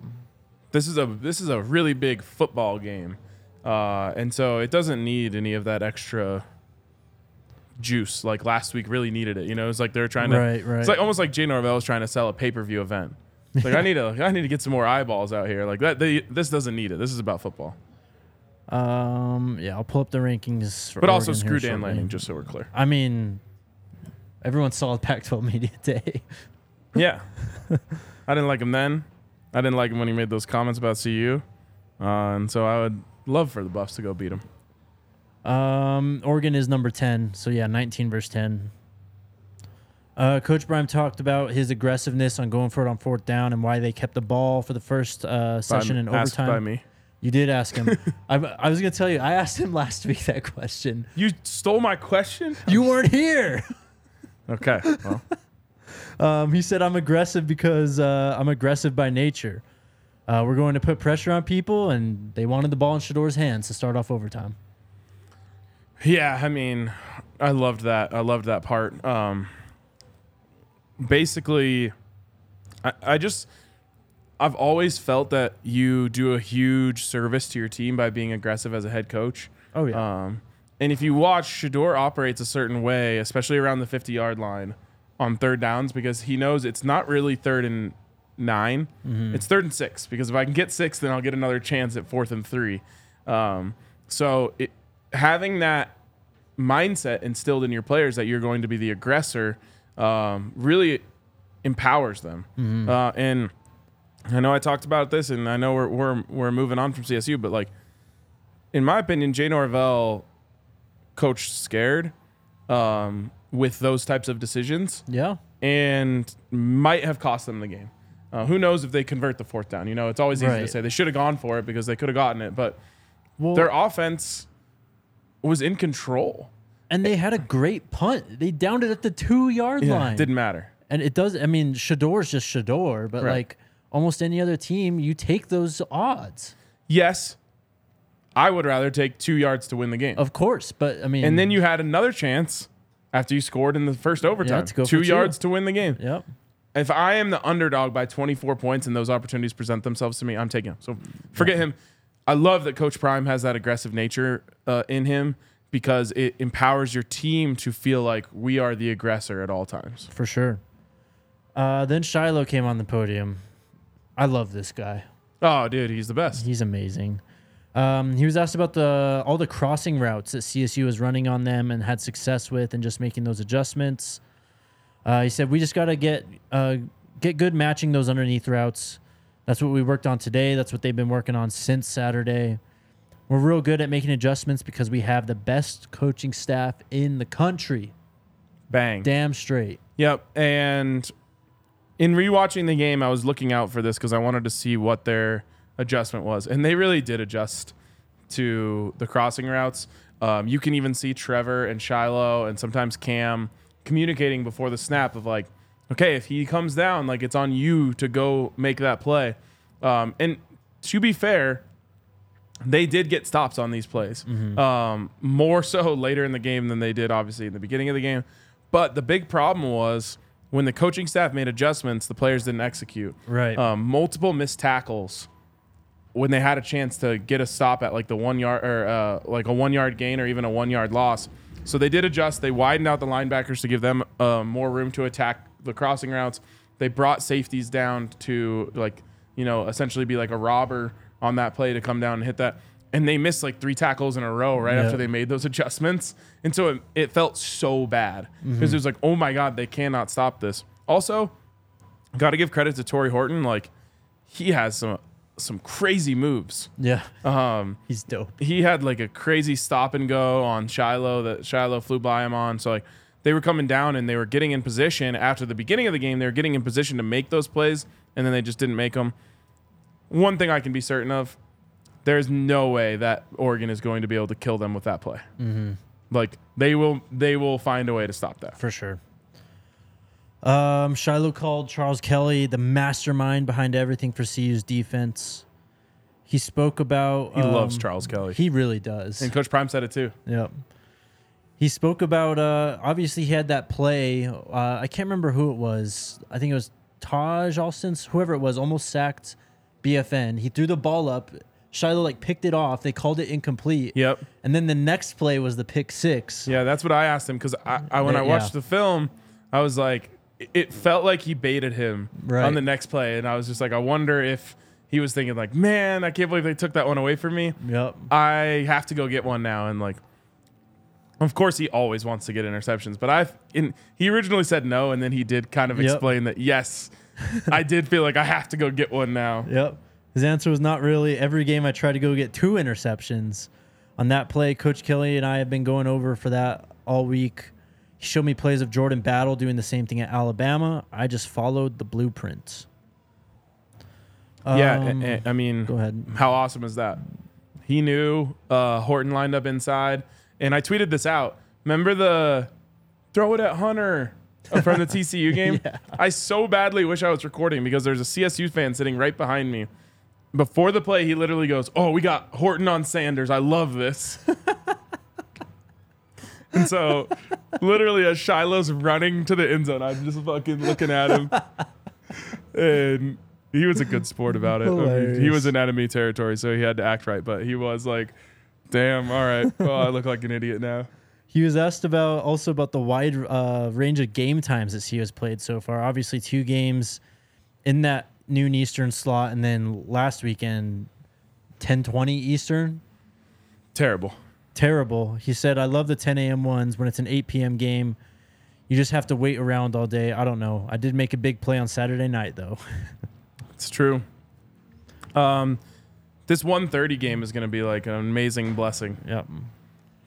S3: This is a this is a really big football game, uh, and so it doesn't need any of that extra juice like last week really needed it. You know, it's like they're trying to.
S2: Right, right.
S3: It's like almost like Jay Norvell is trying to sell a pay per view event. It's Like I need to I need to get some more eyeballs out here. Like that. They, this doesn't need it. This is about football.
S2: Um, yeah, I'll pull up the rankings. For
S3: But also
S2: Oregon
S3: screw Dan
S2: shortly.
S3: Lanning, just so we're clear.
S2: I mean, everyone saw the [LAUGHS] Pac-12 media day.
S3: Yeah, I didn't like him then. I didn't like him when he made those comments about CU, uh, and so I would love for the Buffs to go beat him.
S2: Um, Oregon is number 10. So, yeah, 19 versus 10. Uh, Coach Prime talked about his aggressiveness on going for it on fourth down and why they kept the ball for the first uh, session in
S3: asked
S2: overtime.
S3: by me.
S2: You did ask him. [LAUGHS] I, I was going to tell you, I asked him last [LAUGHS] week that question.
S3: You stole my question.
S2: You weren't here. [LAUGHS]
S3: Okay. Well,
S2: Um, he said, I'm aggressive because uh, I'm aggressive by nature. Uh, we're going to put pressure on people, and they wanted the ball in Shedeur's hands to start off overtime.
S3: yeah. I mean, I loved that. I loved that part. Um, basically, I, I just I've always felt that you do a huge service to your team by being aggressive as a head coach.
S2: Oh yeah.
S3: Um, and if you watch, Shador operates a certain way, especially around the 50 yard line on third downs, because he knows it's not really third and 9 It's third and six, because if I can get six, then I'll get another chance at fourth and three. Um, so it, having that mindset instilled in your players that you're going to be the aggressor um, really empowers them. Uh, and I know I talked about this, and I know we're, we're, we're moving on from CSU, but like, in my opinion, Jay Norvell coached scared um, with those types of decisions
S2: yeah.
S3: and might have cost them the game. Uh, who knows if they convert the fourth down? You know, it's always easy to say they should have gone for it because they could have gotten it, but
S2: Well,
S3: their offense was in control.
S2: and they had a great punt. They downed it at the two yard line.
S3: didn't matter.
S2: And it does. I mean, Shedeur's just Shedeur, but
S3: Right.
S2: like almost any other team, you take those odds,
S3: Yes, I would rather take two yards to win the game.
S2: of course. But I mean,
S3: And then you had another chance after you scored in the first overtime.
S2: for
S3: two
S2: two.
S3: yards to win the game.
S2: Yep.
S3: If I am the underdog by 24 points and those opportunities present themselves to me, I'm taking him. So forget him. I love that Coach Prime has that aggressive nature uh, in him because it empowers your team to feel like we are the aggressor at all times.
S2: for sure. Uh, then Shilo came on the podium. I love this guy.
S3: Oh, dude, he's the best.
S2: He's amazing. Um, he was asked about the all the crossing routes that CSU was running on them and had success with, and just making those adjustments. Uh, he said we just got to get uh, get good matching those underneath routes. That's what we worked on today. That's what they've been working on since Saturday. We're real good at making adjustments because we have the best coaching staff in the country.
S3: Bang.
S2: Damn straight.
S3: Yep. And in rewatching the game, I was looking out for this because I wanted to see what their adjustment was. And they really did adjust to the crossing routes. Um, you can even see Trevor and Shilo and sometimes Cam communicating before the snap of like, okay, if he comes down, like it's on you to go make that play. Um, and to be fair, they did get stops on these plays. Um, more so [LAUGHS] later in the game than they did, obviously, in the beginning of the game. But the big problem was when the coaching staff made adjustments, the players didn't execute.
S2: Right.
S3: Um, multiple missed tackles when they had a chance to get a stop at like the one yard or uh, like a one yard gain or even a one yard loss. So they did adjust. They widened out the linebackers to give them uh, more room to attack the crossing routes. They brought safeties down to like you know essentially be like a robber on that play to come down and hit that. And they missed like three tackles in a row right
S2: Yeah.
S3: after they made those [LAUGHS] adjustments. And so it, it felt so bad because it was like, oh my God, they cannot stop this. Also, got to give credit to Tory Horton. Like, he has some some crazy moves.
S2: Yeah.
S3: Um,
S2: He's dope.
S3: he had like a crazy stop and go on Shilo that Shilo flew by him on. So like they were coming down and they were getting in position after the beginning of the game. They were getting in position to make those plays, and then they just didn't make them. One thing I can be certain of, there's no way that Oregon is going to be able to kill them with that play. Like they will, they will find a way to stop that.
S2: For sure. Um, Shilo called Charles Kelly the mastermind behind everything for CU's defense. He spoke about.
S3: He loves
S2: um,
S3: Charles Kelly,
S2: He really does.
S3: and Coach Prime said it too.
S2: Yep. He spoke about. Uh, obviously, he had that play. Uh, I can't remember who it was. I think it was Taijh Alston, whoever it was, almost sacked BFN. He threw the ball up. Shilo like picked it off. They called it incomplete.
S3: Yep.
S2: And then the next play was the pick six.
S3: Yeah, that's what I asked him because I, I when I watched
S2: yeah.
S3: the film, I was like, it- felt like he baited him
S2: Right.
S3: on the next play, and I was just like, I wonder if he was thinking like, man, I can't believe they took that one away from me.
S2: Yep.
S3: I have to go get one now, and like, of course, he always wants to get interceptions, but I, in he originally said no, and then he did kind of
S2: Yep.
S3: explain that yes, I [LAUGHS] did feel like I have to go get one now.
S2: Yep. His answer was not really. Every game I try to go get two interceptions. On that play, Coach Kelly and I have been going over for that all week. He showed me plays of Jordan Battle doing the same thing at Alabama. I just followed the blueprints.
S3: yeah,
S2: Um,
S3: I- I- I mean,
S2: go ahead.
S3: How awesome is that? He knew uh, Horton lined up inside, and I tweeted this out. Remember the throw it at Hunter from the TCU game? I so badly wish I was recording because there's a CSU fan sitting right behind me. Before the play, he literally goes, "Oh, we got Horton on Sanders. I love this." [LAUGHS] and so, literally, as Shilo's running to the end zone, I'm just fucking looking at him. and he was a good sport about it. I mean, he was in enemy territory, so he had to act right. But he was like, "Damn, all right. Well, I look like an idiot now."
S2: He was asked about also about the wide uh, range of game times that he has played so far. Obviously, two games in that noon Eastern slot, and then last weekend, ten twenty Eastern.
S3: Terrible.
S2: Terrible. He said, "I love the 10 a.m. ones when it's an 8 p.m. game. You just have to wait around all day. I don't know. I did make a big play on Saturday night though. [LAUGHS]
S3: It's true. Um, this 1:30 game is going to be like an amazing blessing.
S2: yep.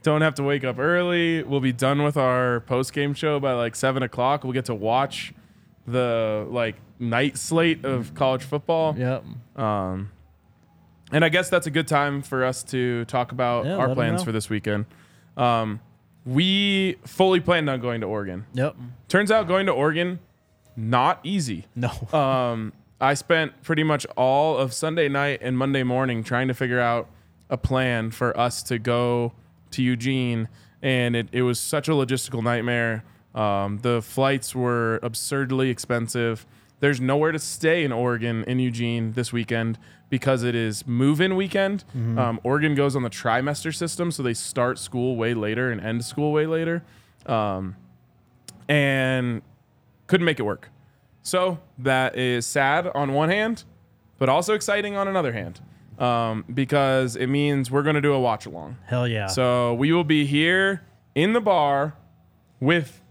S3: Don't have to wake up early. We'll be done with our post game show by like seven o'clock. We'll get to watch the like night slate of college football.
S2: Yep.
S3: Um, and I guess that's a good time for us to talk about
S2: Yeah, let
S3: our
S2: 'em
S3: plans
S2: know.
S3: for this weekend. Um, we fully planned on going to Oregon.
S2: Yep.
S3: Turns out going to Oregon, not easy.
S2: No. [LAUGHS]
S3: Um, I spent pretty much all of Sunday night and Monday morning trying to figure out a plan for us to go to Eugene, and it, it was such a logistical nightmare. Um, the flights were absurdly expensive. There's nowhere to stay in Oregon in Eugene this weekend because it is move-in weekend. Um, Oregon goes on the trimester system, so they start school way later and end school way later, um, and couldn't make it work. So that is sad on one hand, but also exciting on another hand, um, because it means we're going to do a watch along.
S2: Hell yeah.
S3: So we will be here in the bar with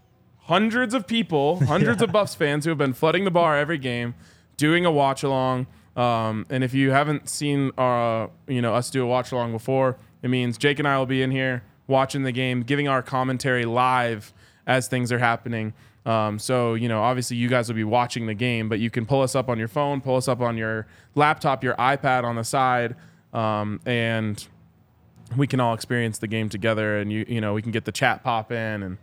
S3: hundreds of people, [LAUGHS] hundreds of Buffs fans who have been flooding the bar every game, doing a watch along. Um, and if you haven't seen uh, you know us do a watch along before, it means Jake and I will be in here watching the game, giving our commentary live as things are happening. Um, so you know, obviously you guys will be watching the game, but you can pull us up on your phone, pull us up on your laptop, your iPad on the side, um, and we can all experience the game together and you you know we can get the chat pop in and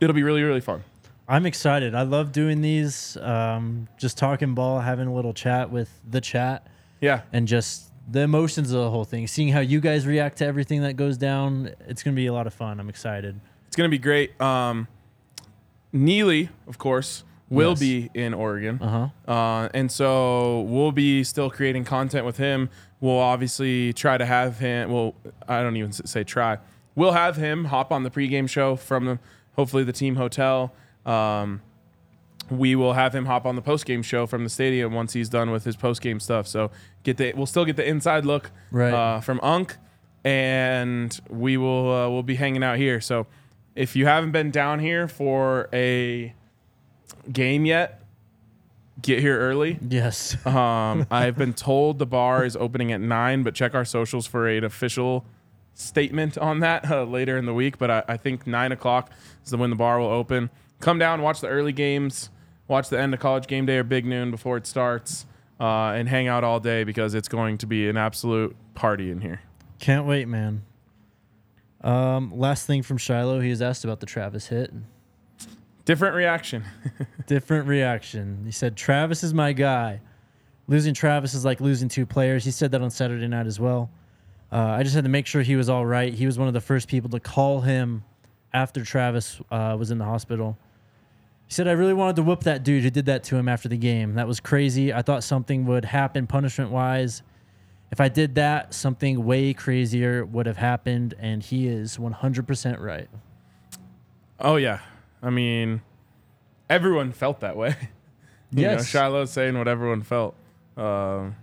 S3: it'll be really really fun
S2: I'm excited. I love doing these. Um, just talking ball, having a little chat with the chat,
S3: yeah
S2: and just the emotions of the whole thing. Seeing how you guys react to everything that goes down. It's gonna be a lot of fun. I'm excited.
S3: it's gonna be great um neely of course will
S2: Yes.
S3: be in oregon
S2: Uh huh.
S3: uh, and so we'll be still creating content with him we'll obviously try to have him well i don't even say try we'll have him hop on the pregame show from the hopefully the team hotel um, we will have him hop on the post game show from the stadium once he's done with his post game stuff. So get the we'll still get the inside look
S2: Right.
S3: uh, from Unc, and we will uh, we'll be hanging out here. So if you haven't been down here for a game yet, get here early.
S2: Yes. [LAUGHS]
S3: Um, I've been told the bar is opening at nine, but check our socials for an official statement on that uh, later in the week. But I, I think nine o'clock is the when the bar will open. Come down, watch the early games, watch the end of college game day or big noon before it starts, uh, and hang out all day because it's going to be an absolute party in here.
S2: Can't wait, man. Um, last thing from Shilo, he was asked about the Travis hit.
S3: Different reaction. [LAUGHS]
S2: Different reaction. He said, Travis is my guy. Losing Travis is like losing two players. He said that on Saturday night as well. Uh, I just had to make sure he was all right. He was one of the first people to call him after Travis uh, was in the hospital. He said, I really wanted to whoop that dude who did that to him after the game. That was crazy. I thought something would happen punishment wise. If I did that, something way crazier would have happened. And he is 100% right.
S3: Oh yeah, I mean, everyone felt that way. [LAUGHS] you know,
S2: Yes.
S3: Shilo's saying what everyone felt. Um,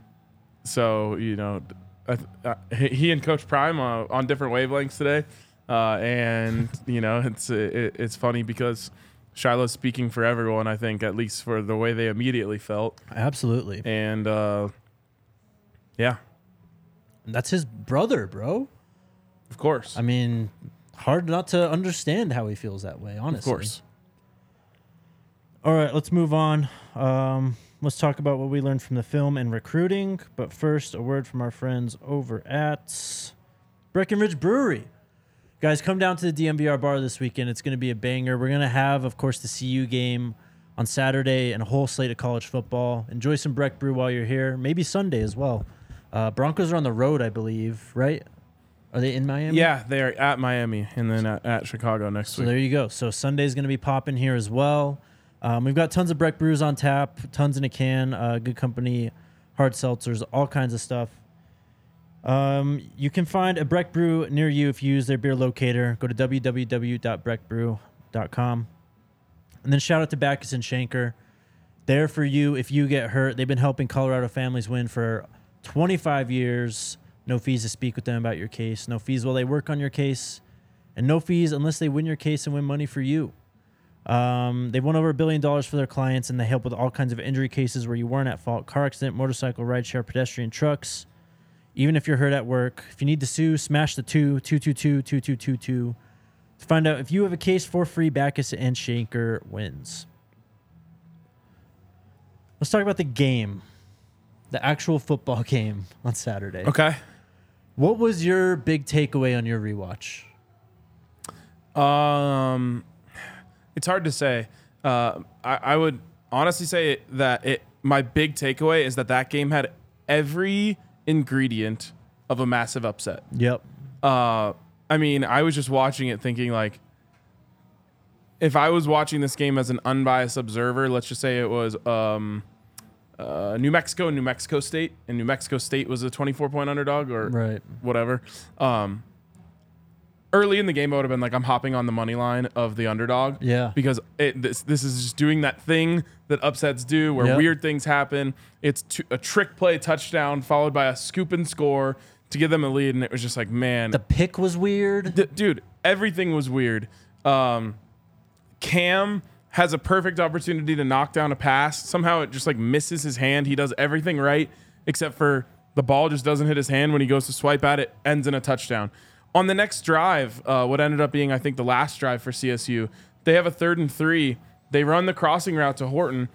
S3: so you know, I th- uh, he he and Coach Prime uh, on different wavelengths today, uh, and [LAUGHS] you know, it's it, it's funny because Shilo's speaking for everyone. I think at least for the way they immediately felt,
S2: Absolutely.
S3: and uh, yeah,
S2: That's his brother, bro.
S3: of course,
S2: I mean, hard not to understand how he feels that way, honestly.
S3: of course.
S2: All right, let's move on. Um, let's talk about what we learned from the film and recruiting. But first, a word from our friends over at Breckenridge Brewery. Guys, come down to the DNVR bar this weekend. It's going to be a banger. We're going to have, of course, the CU game on Saturday and a whole slate of college football. Enjoy some Breck Brew while you're here. Maybe Sunday as well. Uh, Broncos are on the road, I believe, right? Are they in Miami?
S3: Yeah, they are at Miami and then at, at Chicago next
S2: So
S3: week.
S2: So there you go. So Sunday's going to be popping here as well. Um, we've got tons of Breck brews on tap, tons in a can, uh, good company, hard seltzers, all kinds of stuff. Um, you can find a Breck brew near you if you use their beer locator. Go to www.breckbrew.com. And then shout out to Bachus and Schanker. There for you if you get hurt. They've been helping Colorado families win for 25 years. No fees to speak with them about your case. No fees while they work on your case. And no fees unless they win your case and win money for you. Um, they've won over a billion dollars for their clients and they help with all kinds of injury cases where you weren't at fault car accident, motorcycle, rideshare, pedestrian, trucks. Even if you're hurt at work, if you need to sue, smash the two, 222 2222 to find out if you have a case for free. Bachus and Schanker wins. Let's talk about the game, the actual football [LAUGHS] game on Saturday.
S3: Okay.
S2: What was your big takeaway on your rewatch?
S3: Um, it's hard to say. Uh, I, I would honestly say that it. My big takeaway is that that game had every ingredient of a massive upset.
S2: Yep.
S3: Uh, I mean, I was just watching it thinking like, if I was watching this game as an unbiased observer, let's just say it was um, uh, New Mexico and New Mexico State, and New Mexico State was a 24 point underdog or
S2: Right.
S3: whatever. Um, early in the game, I would have been like, I'm hopping on the money line of the underdog.
S2: Yeah.
S3: Because it, this this is just doing that thing that upsets do, where
S2: Yep.
S3: weird things happen. It's t- a trick play touchdown followed by a scoop and score to give them a lead, and it was just like, man,
S2: The pick was weird.
S3: D- dude, everything was weird. Um, Cam has a perfect opportunity to knock down a pass. Somehow it just like misses his hand. He does everything right except for the ball just doesn't hit his hand when he goes to swipe at it. Ends in a touchdown. On the next drive, uh, what ended up being I think the last drive for CSU, they have a third and three. They run the crossing route to Horton.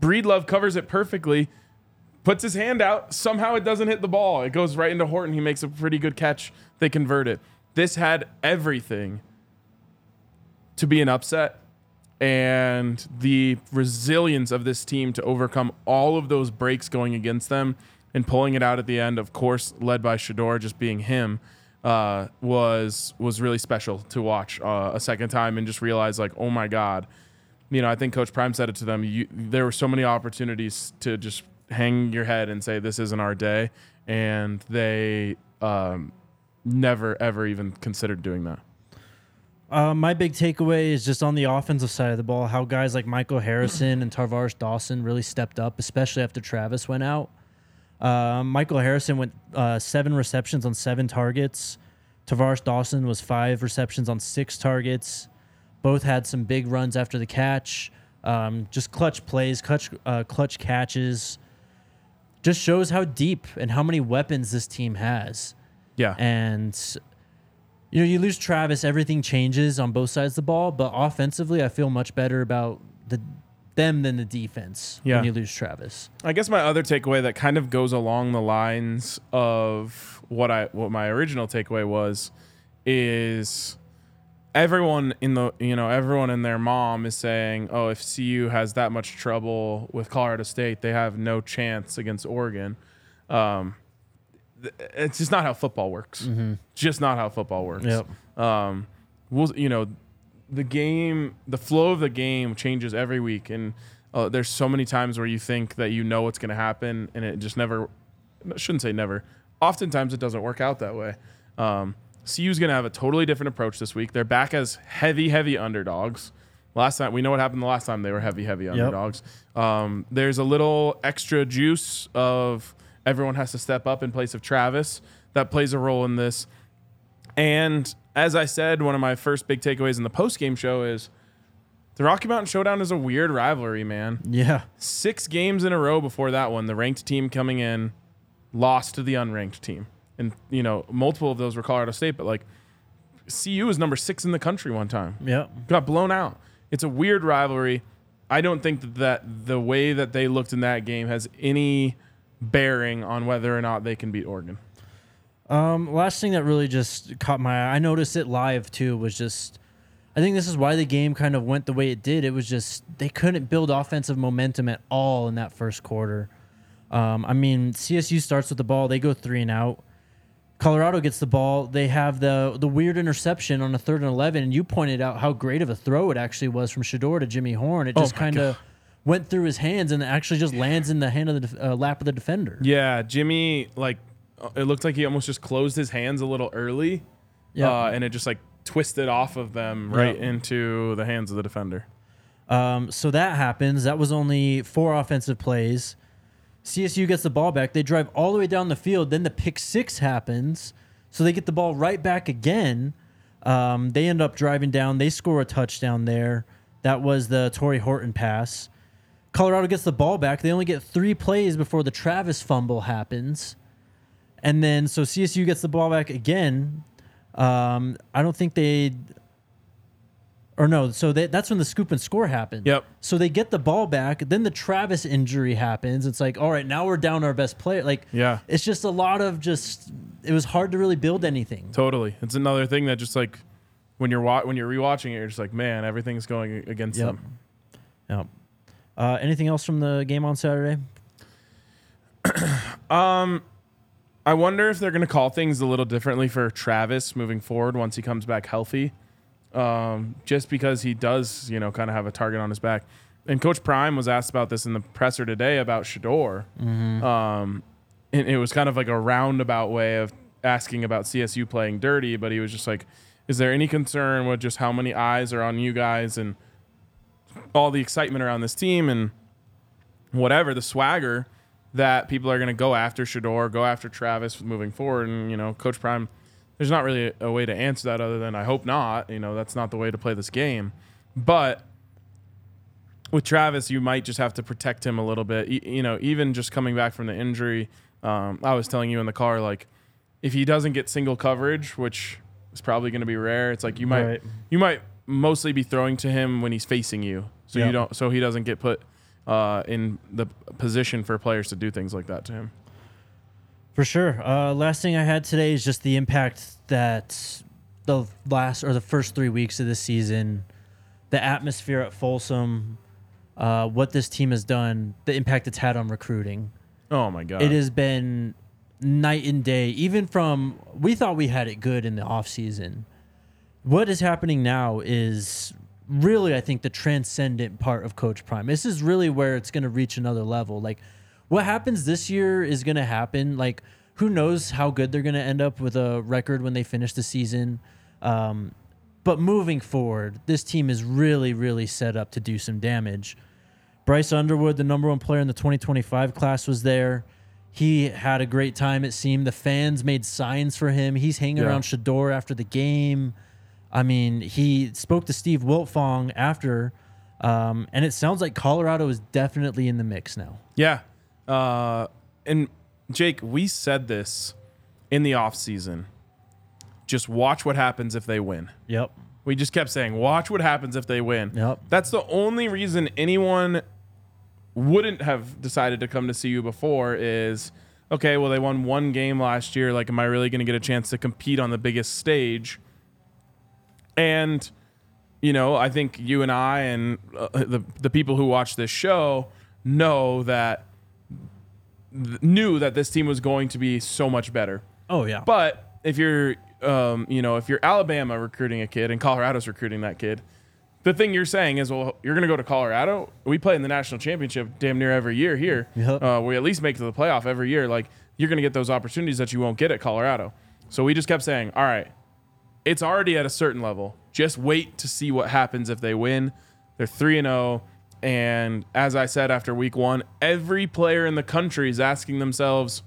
S3: Breedlove covers it perfectly puts his hand out. Somehow it doesn't hit the ball. It goes right into Horton. He makes a pretty good catch. They convert it. This had everything to be an upset. And the resilience of this team to overcome all of those breaks going against them and pulling it out at the end, of course, led by Shedeur just being him, uh, was was really special to watch uh, a second time and just realize like, oh my god, you know, I think Coach Prime said it to them. You, there were so many opportunities to just hang your head and say this isn't our day, and they um, never ever even considered doing that.
S2: Uh, my big takeaway is just on the offensive side of the ball, how guys like Michael Harrison and Tar'Varish Dawson really stepped up, especially after Travis went out. Uh, Michael Harrison went uh, seven receptions on seven targets. Tar'Varish Dawson was five receptions on six targets. Both had some big runs after the catch. Um, just clutch plays, clutch, uh, clutch catches. Just shows how deep and how many weapons this team has.
S3: Yeah,
S2: And you know, you lose Travis, everything changes on both sides of the ball. But offensively, I feel much better about the them than the defense
S3: Yeah.
S2: when you lose Travis.
S3: I guess my other takeaway that kind of goes along the lines of what I what my original takeaway was is everyone in the you know everyone and their mom is saying, "Oh, if CU has that much trouble with Colorado State, they have no chance against Oregon." Um, it's just not how football works. Just not how football works.
S2: Yep.
S3: Um, we'll you know the game, the flow of the game changes every week, and uh, there's so many times where you think that you know what's going to happen, and it just never. I shouldn't say never. Oftentimes, it doesn't work out that way. Um, CU's going to have a totally different approach this week. They're back as heavy, heavy underdogs. Last time, we know what happened the last time they were heavy, heavy underdogs. Um, there's a little extra juice of everyone has to step up in place of Travis that plays a role in this. And as I said, one of my first big takeaways in the post game show is the Rocky Mountain Showdown is a weird rivalry, man.
S2: Yeah.
S3: Six games in a row before that one, the ranked team coming in lost to the unranked team. And, you know, multiple of those were Colorado State, but like CU was number six in the country one time.
S2: Yeah.
S3: Got blown out. It's a weird rivalry. I don't think that, that the way that they looked in that game has any bearing on whether or not they can beat Oregon.
S2: Um, last thing that really just caught my eye, I noticed it live too, was just I think this is why the game kind of went the way it did. It was just they couldn't build offensive momentum at all in that first quarter. Um, I mean, CSU starts with the ball, they go three and out. Colorado gets the ball. They have the the weird interception on a third and eleven, and you pointed out how great of a throw it actually was from Shedeur to Jimmy Horn. It
S3: Oh
S2: just
S3: my
S2: kind of went through his hands and actually just lands in the hand of the uh, lap of the defender.
S3: Yeah, Jimmy like it looked like he almost just closed his hands a little early.
S2: Yeah.
S3: Uh, and it just like twisted off of them right
S2: Yeah.
S3: into the hands of the defender.
S2: Um, so that happens. That was only four offensive plays. CSU gets the ball back. They drive all the way down the field. Then the pick six happens. So they get the ball right back again. Um, they end up driving down. They score a touchdown there. That was the Tory Horton pass. Colorado gets the ball back. They only get three plays before the Travis fumble happens. And then so CSU gets the ball back again. Um, I don't think they or no, so they, that's when the scoop and score happened.
S3: Yep.
S2: So they get the ball back. Then the Travis injury happens. It's like, all right, now we're down our best player. Like,
S3: Yeah.
S2: it's just a lot of just. It was hard to really build anything.
S3: Totally. It's another thing that just like when you're wa- when you're rewatching it, you're just like, man, everything's going against
S2: Yep.
S3: them.
S2: Yep. Uh, anything else from the game on Saturday? [CLEARS THROAT]
S3: I wonder if they're going to call things a little differently for Travis moving forward once he comes back healthy. Um, just because he does, you know, kind of have a target on his back. And Coach Prime was asked about this in the presser today about Shedeur. Um, and it was kind of like a roundabout way of asking about CSU playing dirty, but he was just like, is there any concern with just how many eyes are on you guys and all the excitement around this team and whatever, the swagger that people are going to go after Shedeur, go after Travis moving forward. And, you know, Coach Prime, there's not really a, a way to answer that other than I hope not. You know, that's not the way to play this game. But with Travis, you might just have to protect him a little bit. Y- You know, even just coming back from the injury, um, I was telling you in the car, like, if he doesn't get single coverage, which is probably going to be rare, it's like you might
S2: Right.
S3: you might mostly be throwing to him when he's facing you, so
S2: Yeah.
S3: you don't so he doesn't get put uh, in the position for players to do things like that to him.
S2: For sure. Uh, last thing I had today is just the impact that the last or the first three weeks of the season, the atmosphere at Folsom, uh, what this team has done, the impact it's had on recruiting.
S3: Oh my god!
S2: it has been night and day even from we thought we had it good in the off season what is happening now is really i think the transcendent part of coach prime this is really where it's going to reach another level like what happens this year is going to happen like who knows how good they're going to end up with a record when they finish the season um, but moving forward this team is really really set up to do some damage Bryce Underwood, the number one player in the 2025 class, was there. He had a great time, it seemed. The fans made signs for him. He's hanging
S3: Yeah.
S2: around Shedeur after the game. I mean, he spoke to Steve Wiltfong after, um, and it sounds like Colorado is definitely in the mix now.
S3: Yeah. Uh, and Jake, we said this in the offseason. Just watch what happens if they win.
S2: Yep.
S3: We just kept saying, watch what happens if they win.
S2: Yep.
S3: That's the only reason anyone wouldn't have decided to come to CU before is okay, well, they won one game last year. Like, am I really going to get a chance to compete on the biggest stage? And, you know, I think you and I and uh, the, the people who watch this show know that, th- knew that this team was going to be so much better.
S2: Oh, yeah.
S3: But if you're, um, you know, if you're Alabama recruiting a kid and Colorado's recruiting that kid, the thing you're saying is, well, you're going to go to Colorado. We play in the national championship damn near every year here.
S2: Yep.
S3: Uh, we at least make it to the playoff every year. Like you're going to get those opportunities that you won't get at Colorado. So we just kept saying, all right, it's already at a certain level. Just wait to see what happens if they win. They're three and zero. And as I said after week one, every player in the country is asking themselves,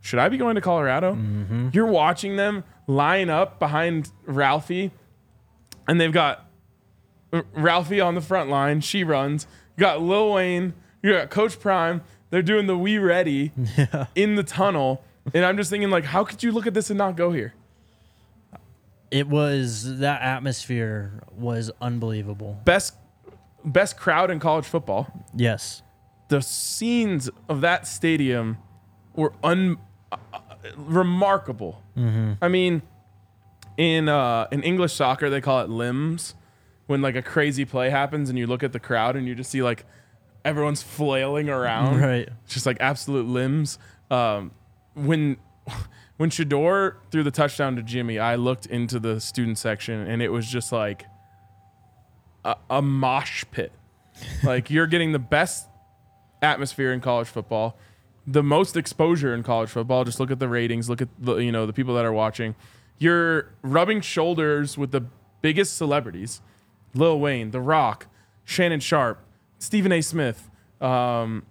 S3: should I be going to Colorado? Mm-hmm. You're watching them line up behind Ralphie, and they've got Ralphie on the front line. She runs. You got Lil Wayne. You got Coach Prime. They're doing the we ready [LAUGHS] in the tunnel. And I'm just thinking, like, how could you look at this and not go here?
S2: It was that atmosphere was unbelievable.
S3: Best best crowd in college football.
S2: Yes.
S3: The scenes of that stadium were un uh, remarkable. I mean, in uh, in English soccer they call it limbs when like a crazy play happens and you look at the crowd and you just see like everyone's flailing around. [LAUGHS]
S2: Right.
S3: Just like absolute limbs. Um, when [LAUGHS] when Shedeur threw the touchdown to Jimmy, I looked into the student section and it was just like a, a mosh pit. like you're getting the best atmosphere in college football, the most exposure in college football. Just look at the ratings, look at the you know the people that are watching. You're rubbing shoulders with the biggest celebrities, Lil Wayne, The Rock, Shannon Sharpe, Stephen A. Smith. Um,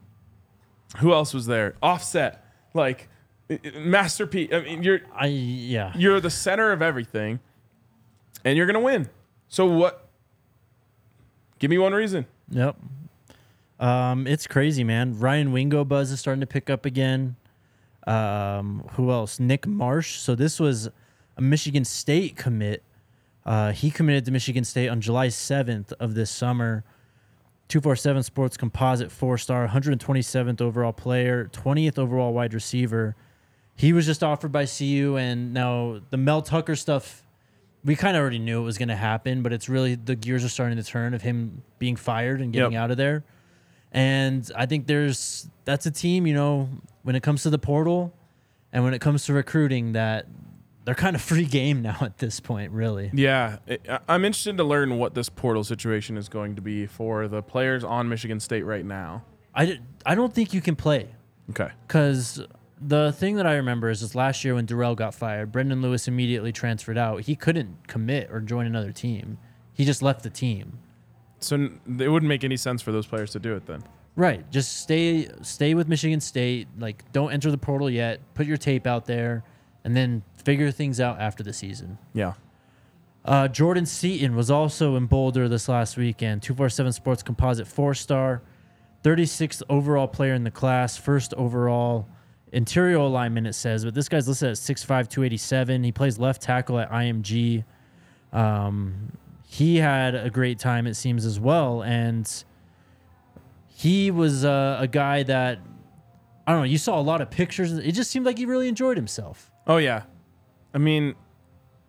S3: who else was there? Offset, like i- i- Master P. I mean, you're
S2: I yeah.
S3: you're the center of everything, and you're gonna win. So what? Give me one reason.
S2: Yep. Um, it's crazy, man. Ryan Wingo buzz is starting to pick up again. Um, who else? Nick Marsh. So this was a Michigan State commit. Uh, he committed to Michigan State on July 7th of this summer. 247 Sports Composite four star, 127th overall player, 20th overall wide receiver. He was just offered by CU, and now the Mel Tucker stuff we kind of already knew it was going to happen, but it's really the gears are starting to turn of him being fired and getting
S3: Yep.
S2: out of there. And I think there's that's a team, you know, when it comes to the portal and when it comes to recruiting that they're kind of free game now at this point, really.
S3: Yeah, I'm interested to learn what this portal situation is going to be for the players on Michigan State right now.
S2: I, I don't think you can play
S3: Okay.
S2: because the thing that I remember is this last year when Dorrell got fired, Brendon Lewis immediately transferred out. He couldn't commit or join another team. He just left the team.
S3: So n- it wouldn't make any sense for those players to do it then.
S2: Right. Just stay stay with Michigan State. Like don't enter the portal yet. Put your tape out there and then figure things out after the season.
S3: Yeah.
S2: Uh, Jordan Seaton was also in Boulder this last weekend. 247 Sports Composite four star, 36th overall player in the class, first overall interior alignment, it says. But this guy's listed at 6'5, 287. He plays left tackle at IMG. Um, he had a great time, it seems, as well. And he was uh, a guy that, I don't know, you saw a lot of pictures. It just seemed like he really enjoyed himself.
S3: Oh yeah. I mean,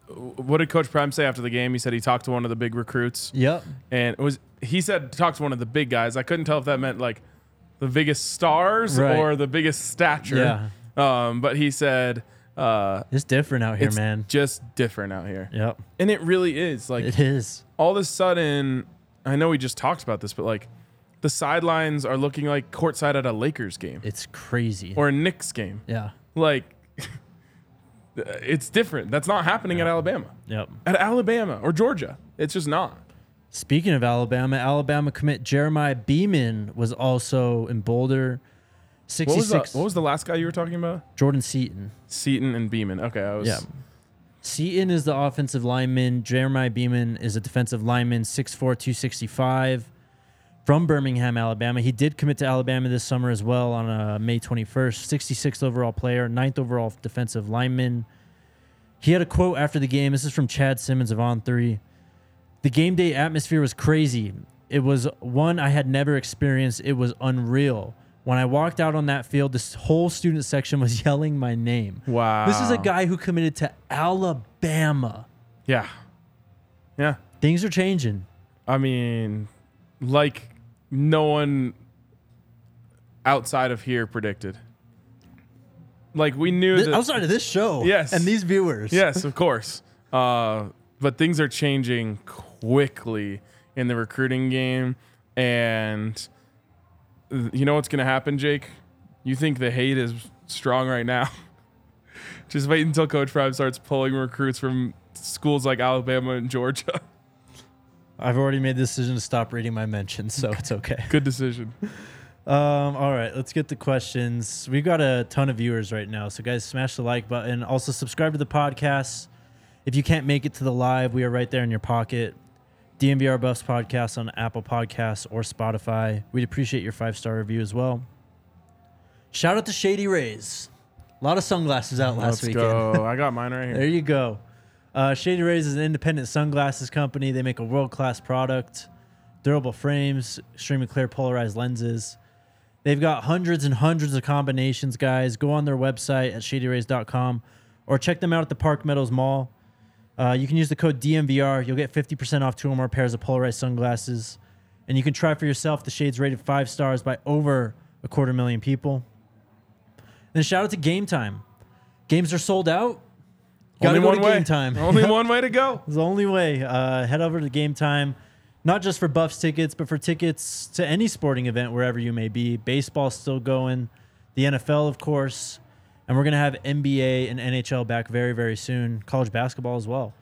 S3: what did Coach Prime say after the game? He said he talked to one of the big recruits,
S2: Yep.
S3: and it was he said talk to one of the big guys. I couldn't tell if that meant like the biggest stars
S2: Right.
S3: or the biggest stature. Um, but he said uh,
S2: It's different out here,
S3: it's
S2: man.
S3: just different out here,
S2: Yep.
S3: and it really is. Like
S2: It is.
S3: all of a sudden, I know we just talked about this, but like the sidelines are looking like courtside at a Lakers game
S2: It's crazy.
S3: or a Knicks game.
S2: yeah.
S3: Like [LAUGHS] it's different. That's not happening at Alabama.
S2: Yep.
S3: At Alabama or Georgia, it's just not.
S2: Speaking of Alabama, Alabama commit Jeremiah Beeman was also in Boulder.
S3: What was, the,
S2: 66.
S3: what was the last guy you were talking about?
S2: Jordan Seaton.
S3: Seaton and Beeman. Okay, I was.
S2: Yeah. Seaton is the offensive lineman. Jeremiah Beeman is a defensive lineman, 6'4, 265 from Birmingham, Alabama. He did commit to Alabama this summer as well on uh, May 21st. 66th overall player, 9th overall defensive lineman. He had a quote after the game. This is from Chad Simmons of On Three. The game day atmosphere was crazy. It was one I had never experienced. It was unreal. When I walked out on that field, this whole student section was [LAUGHS] yelling my name.
S3: Wow.
S2: This is a guy who committed to Alabama.
S3: Yeah. Yeah.
S2: Things are changing.
S3: I mean, like no one outside of here predicted. Like we knew
S2: Th-
S3: that.
S2: outside of this show,
S3: Yes.
S2: and these viewers,
S3: yes, of [LAUGHS] course. Uh, but things are changing quickly in the recruiting game, and you know what's going to happen, Jake? You think the hate is strong right now? [LAUGHS] Just wait until Coach Prime starts pulling recruits from schools like Alabama and Georgia. [LAUGHS]
S2: I've already made the decision to stop reading my mentions, so it's [LAUGHS] okay.
S3: Good decision.
S2: Um, all right, let's get the questions. We've got a ton of viewers right now, so guys, smash the like button. Also, subscribe to the podcast. If you can't make it to the live, we are right there in your pocket. DNVR Buffs podcast on Apple Podcasts or Spotify. We'd appreciate your five star review as well. Shout out to Shady Rays. A lot of sunglasses out last
S3: Let's
S2: weekend.
S3: go. I got mine right [LAUGHS] here.
S2: There you go. Uh, Shady Rays is an independent sunglasses company. They make a world class product, durable frames, extremely clear polarized lenses. They've got hundreds and hundreds of combinations, guys. Go on their website at shadyrays.com or check them out at the Park Meadows Mall. Uh, you can use the code DNVR. You'll get 50% off two or more pairs of polarized sunglasses. And you can try for yourself. The shade's rated five stars by over a quarter million people. Then shout out to Game Time. games are sold out.
S3: Only
S2: go
S3: one
S2: to
S3: way.
S2: game time. [LAUGHS]
S3: Only [LAUGHS] one way to go.
S2: It's the only way. Uh, head over to game time, not just for Buffs tickets, but for tickets to any sporting event wherever you may be. Baseball's still going, the NFL, of course, and we're gonna have NBA and NHL back very, very soon. College basketball as well.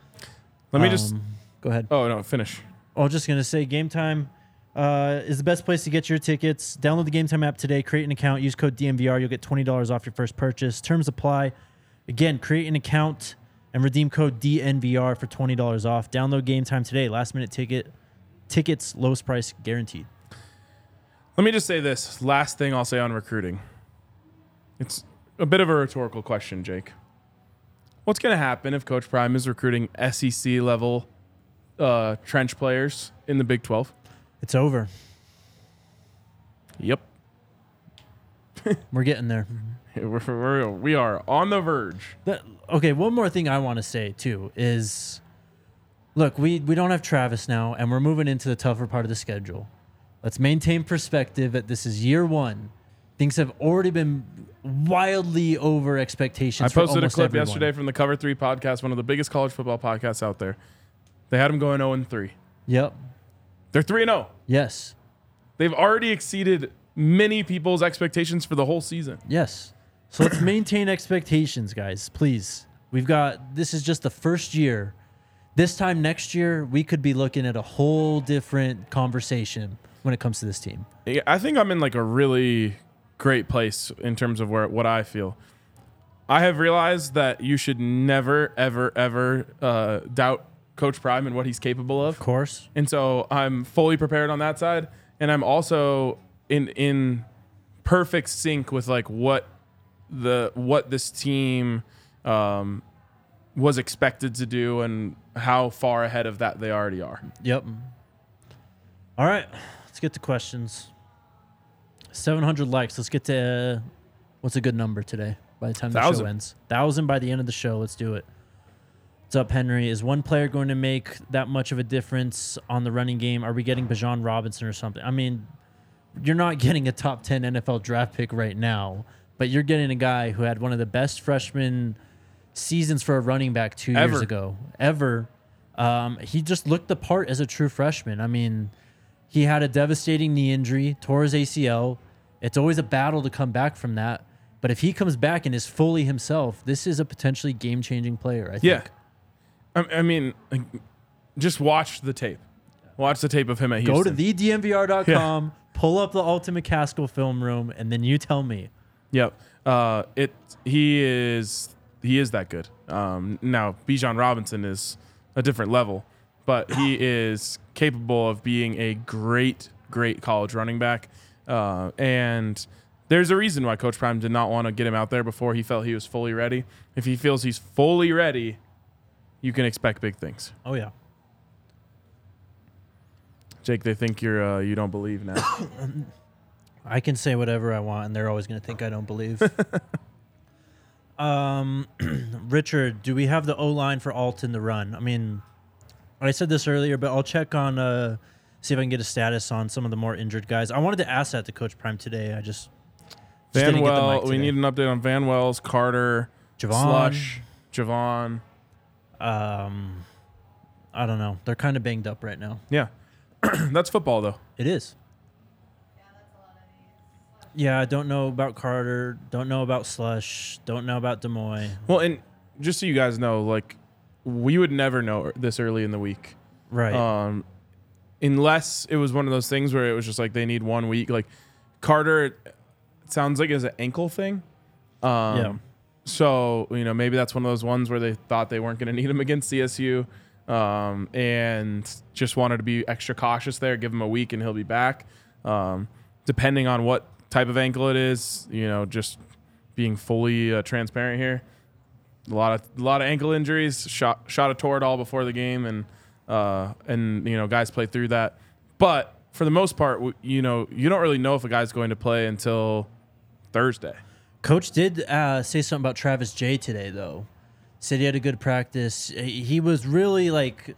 S3: Let me just.
S2: Um, go ahead.
S3: Oh no, finish.
S2: I was just gonna say, Game Time uh, is the best place to get your tickets. Download the Game Time app today. Create an account. Use code DNVR. You'll get twenty dollars off your first purchase. Terms apply. Again, create an account and redeem code DNVR for twenty dollars off. Download Game Time today. Last minute ticket tickets, lowest price guaranteed.
S3: Let me just say this last thing I'll say on recruiting. It's a bit of a rhetorical question, Jake. What's going to happen if Coach Prime is recruiting SEC level uh, trench players in the Big 12?
S2: It's over.
S3: Yep. [LAUGHS]
S2: We're getting there. [LAUGHS]
S3: We're, we're, we are on the verge.
S2: That, okay, one more thing I want to say too is look, we, we don't have Travis now, and we're moving into the tougher part of the schedule. Let's maintain perspective that this is year one. Things have already been wildly over expectations.
S3: I posted a clip
S2: everyone.
S3: yesterday from the Cover 3 podcast, one of the biggest college football podcasts out there. They had them going 0 and 3.
S2: Yep.
S3: They're 3 and 0.
S2: Yes.
S3: They've already exceeded many people's expectations for the whole season.
S2: Yes. So let's [COUGHS] maintain expectations, guys. Please. We've got this is just the first year. This time next year, we could be looking at a whole different conversation when it comes to this team.
S3: Yeah, I think I'm in like a really great place in terms of where what I feel. I have realized that you should never, ever, ever uh, doubt Coach Prime and what he's capable of,
S2: Of course.
S3: and so I'm fully prepared on that side, and I'm also in in perfect sync with like what the what this team um, was expected to do and how far ahead of that they already are.
S2: Yep. All right, let's get to questions. 700 likes. Let's get to uh, what's a good number today by the time the show
S3: Thousand.
S2: ends. Thousand by the end of the show. Let's do it. What's up, Henry? Is one player going to make that much of a difference on the running game? Are we getting Bijan Robinson or something? I mean, you're not [LAUGHS] getting a top 10 NFL draft pick right now, but you're getting a guy who had one of the best freshman seasons for a running back two years ago. Ever. Um, he just looked the part as a true freshman. I mean, he had a devastating knee injury, tore his ACL. It's always a battle to come back from that. But if he comes back and is fully himself, this is a potentially game changing player, I think.
S3: Yeah. I, I mean, just watch the tape. Watch the tape of him at Houston.
S2: Go to thednvr.com, pull up the Ultimate Casco film room, and then you tell me.
S3: Yep. Uh, it. He is. He is that good. Um, now, Bijan Robinson is a different level, but he is capable of being a great, great college running back. Uh, and there's a reason why Coach Prime did not want to get him out there before he felt he was fully ready. If he feels he's fully ready, you can expect big things.
S2: Oh, yeah.
S3: Jake, they think you're uh, you don't believe now. [COUGHS]
S2: I can say whatever I want, and they're always going to think I don't believe. [LAUGHS] um, [CLEARS THROAT] Richard, do we have the O line for Alt in the run? I mean, I said this earlier, but I'll check on uh, see if I can get a status on some of the more injured guys. I wanted to ask that to Coach Prime today. I just, just
S3: Van
S2: didn't get the
S3: Well,
S2: mic
S3: we
S2: today.
S3: need an update on Van Wells, Carter,
S2: Javon.
S3: Slush, Javon.
S2: Um, I don't know. They're kind of banged up right now.
S3: Yeah, [CLEARS THROAT] that's football though.
S2: It is. Yeah, I don't know about Carter. Don't know about Slush. Don't know about Demoy.
S3: Well, and just so you guys know, like we would never know this early in the week,
S2: Right.
S3: um, unless it was one of those things where it was just like they need one week. Like Carter, it sounds like it's an ankle thing. Um,
S2: Yeah.
S3: So you know maybe that's one of those ones where they thought they weren't going [LAUGHS] to need him against CSU, um, and just wanted to be extra cautious there. Give him a week and he'll be back. Um, depending on what type of ankle it is, you know, just being fully uh, transparent here a lot of a lot of ankle injuries. Shot shot a Toradol before the game, and uh, and you know guys play through that. But for the most part, you know you don't really know if a guy's going to play until Thursday.
S2: Coach did uh, say something about Travis Jay today, though. Said he had a good practice. He he was really like,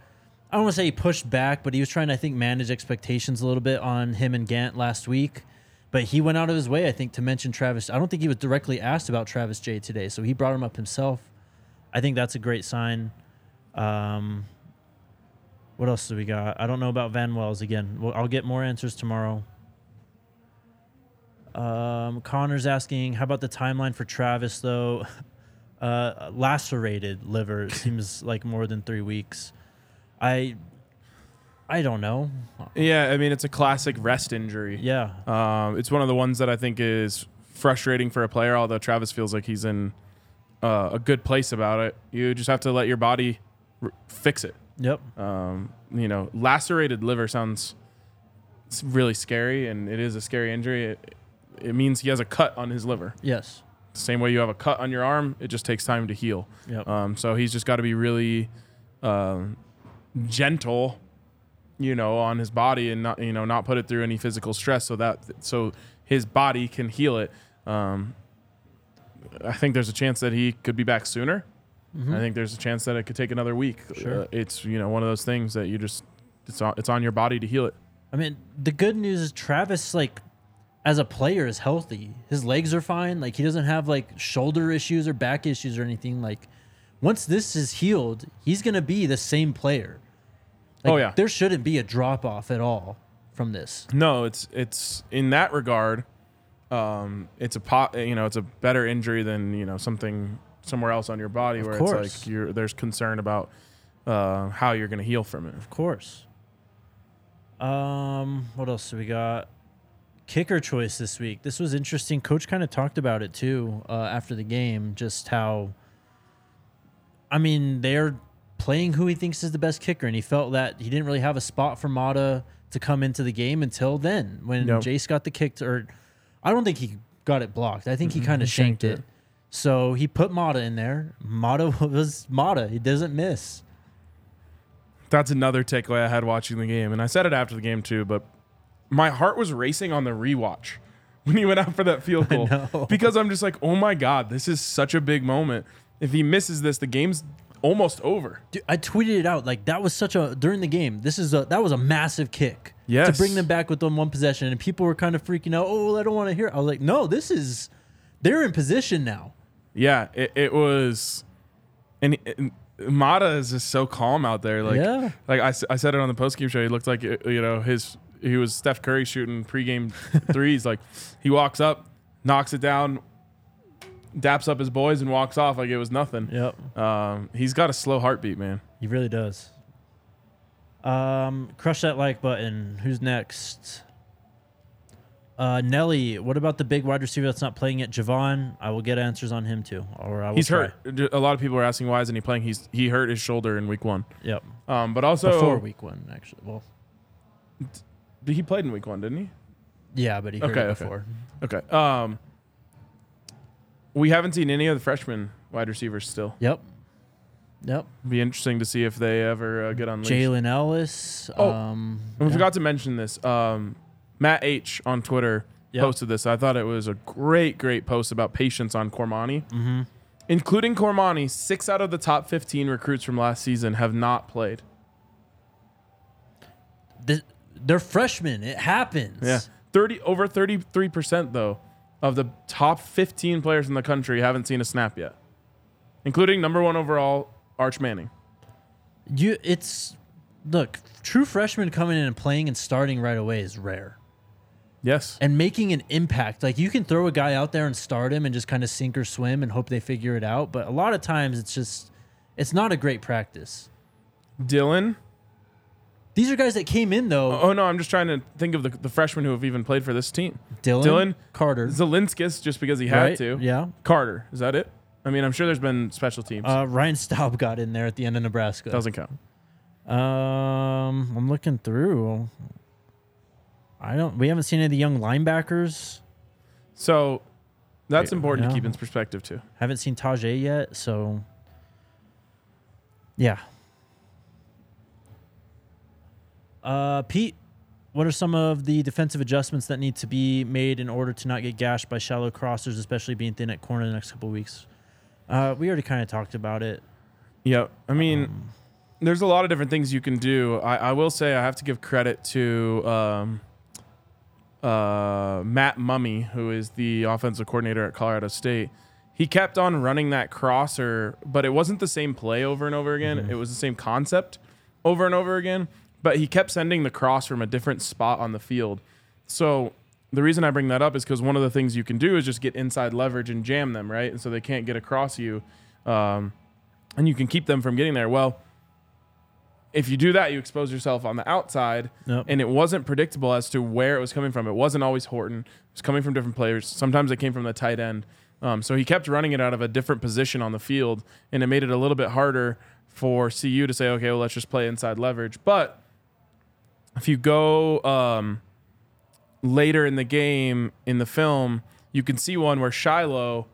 S2: I don't want to say he pushed back, but he was trying to, I think, manage expectations a little bit on him and Gant last week. but he went out of his way, I think, to mention Travis. I don't think he was directly asked about Travis Jay today, so he brought him up himself. I think that's a great sign. Um, what else do we got? I don't know about Van Wells again. Well, I'll get more answers tomorrow. Um, Connor's asking, how about the timeline for Travis though? [LAUGHS] Uh, lacerated liver [LAUGHS] seems like more than three weeks. I, I don't know.
S3: Yeah, I mean it's a classic rest injury.
S2: Yeah,
S3: Um, it's one of the ones that I think is frustrating for a player. Although Travis feels like he's in uh, a good place about it. You just have to let your body r- fix it.
S2: yep.
S3: Um, you know, lacerated liver sounds really scary, and it is a scary injury. It, it means he has a cut on his liver.
S2: Yes.
S3: Same way you have a cut on your arm, it just takes time to heal.
S2: Yep.
S3: Um, so he's just got to be really um, gentle, you know, on his body and not, you know, not put it through any physical stress, so that so his body can heal it. Um, I think there's a chance that he could be back sooner. I think there's a chance that it could take another week.
S2: Sure.
S3: Uh, it's you know one of those things that you just it's on it's on your body to heal it.
S2: I mean, the good news is Travis, like, as a player, is healthy. His legs are fine. Like, he doesn't have like shoulder issues or back issues or anything. Like, once this is healed, he's gonna be the same player. Like,
S3: Oh, yeah.
S2: there shouldn't be a drop off at all from this.
S3: No, it's it's in that regard, um, it's a pot. You know, it's a better injury than you know something somewhere else on your body where it's like you're there's concern about uh, how you're going to heal from it.
S2: Of course. Um, what else do we got? Kicker choice this week. This was interesting. Coach kind of talked about it too uh, after the game, just how. I mean, they're playing who he thinks is the best kicker, and he felt that he didn't really have a spot for Mata to come into the game until then when
S3: Yep.
S2: Jace got the kick. To, or I don't think he got it blocked. I think he kind of
S3: Mm-hmm. shanked
S2: shanked,
S3: it.
S2: it. So he put Mata in there. Mata [LAUGHS] was Mata. He doesn't miss.
S3: That's another takeaway I had watching the game, and I said it after the game too. But my heart was racing on the rewatch [LAUGHS] when he went out for that field [LAUGHS] goal
S2: know.
S3: because I'm just like, oh my god, this is such a big moment. If he misses this, the game's almost over.
S2: Dude, I tweeted it out like that was such a during the game. This is a that was a massive kick.
S3: Yes.
S2: To bring them back with them one possession, and people were kind of freaking out. Oh, well, I don't want to hear. It. I was like, no, this is they're in position now.
S3: Yeah, it, it was, and, and Mata is just so calm out there. Like,
S2: Yeah.
S3: like I, I said it on the post game show. He looked like you know his he was Steph Curry shooting pregame [LAUGHS] threes. Like he walks up, knocks it down, daps up his boys, and walks off like it was nothing.
S2: Yep,
S3: Um, he's got a slow heartbeat, man.
S2: he really does. Um, crush that like button. Who's next? Uh, Nelly. What about the big wide receiver that's not playing yet, Javon? I will get answers on him too, or I will
S3: He's
S2: try.
S3: hurt. A lot of people are asking why isn't he playing. He's he hurt his shoulder in week one.
S2: Yep,
S3: Um, but also
S2: before week one actually. Well,
S3: he played in week one, didn't he?
S2: yeah, but he heard
S3: Okay,
S2: it
S3: okay.
S2: before.
S3: Okay. Um, we haven't seen any of the freshman wide receivers still.
S2: Yep, yep.
S3: Be interesting to see if they ever uh, get unleashed.
S2: Jalen Ellis.
S3: Oh,
S2: um,
S3: we
S2: yeah.
S3: forgot to mention this. Um, Matt H on Twitter
S2: Yep.
S3: posted this. I thought it was a great, great post about patience on Cormani.
S2: Mm-hmm.
S3: Including Cormani, six out of the top 15 recruits from last season have not played.
S2: The, they're freshmen. It happens.
S3: Yeah. 30 over 33% though of the top 15 players in the country haven't seen a snap yet. Including number 1 overall Arch Manning.
S2: You. It's look. True freshmen coming in and playing and starting right away is rare.
S3: Yes.
S2: And making an impact. Like you can throw a guy out there and start him and just kind of sink or swim and hope they figure it out. But a lot of times it's just it's not a great practice.
S3: Dylan.
S2: These are guys that came in though.
S3: Oh no, I'm just trying to think of the, the freshmen who have even played for this team.
S2: Dylan,
S3: Dylan
S2: Carter,
S3: Zelinskis, just because he had
S2: right?
S3: to.
S2: Yeah.
S3: Carter, is that it? I mean, I'm sure there's been special teams.
S2: Uh, Ryan Staub got in there at the end of Nebraska.
S3: Doesn't count.
S2: Um, I'm looking through. I don't. We haven't seen any of the young linebackers.
S3: So that's
S2: Yeah.
S3: important to keep in perspective too.
S2: Haven't seen Tajay yet. So, yeah. Uh, Pete, what are some of the defensive adjustments that need to be made in order to not get gashed by shallow crossers, especially being thin at corner the next couple weeks? Uh, we already kind of talked about it.
S3: Yeah, I mean,
S2: Um,
S3: there's a lot of different things you can do. I, I will say I have to give credit to um, uh, Matt Mumme, who is the offensive coordinator at Colorado State, he kept on running that crosser, but it wasn't the same play over and over again. It was the same concept over and over again, but he kept sending the cross from a different spot on the field. So the reason I bring that up is because one of the things you can do is just get inside leverage and jam them, right? And so they can't get across you, um, and you can keep them from getting there. Well, if you do that, you expose yourself on the outside,
S2: Yep.
S3: and it wasn't predictable as to where it was coming from. It wasn't always Horton; it was coming from different players. Sometimes it came from the tight end. Um, so he kept running it out of a different position on the field, and it made it a little bit harder for CU to say, okay, well, let's just play inside leverage. But if you go um, later in the game in the film, you can see one where Shilo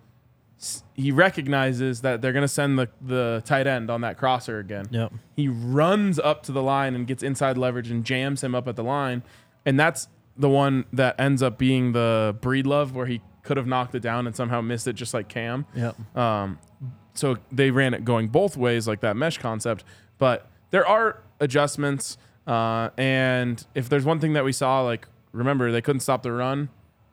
S3: he recognizes that they're going to send the, the tight end on that crosser again.
S2: Yep.
S3: He runs up to the line and gets inside leverage and jams him up at the line. And that's the one that ends up being the Breedlove where he could have knocked it down and somehow missed it just like Cam.
S2: Yep.
S3: Um, so they ran it going both ways, like that mesh concept. But there are adjustments. Uh, and if there's one thing that we saw, like, remember, they couldn't stop the run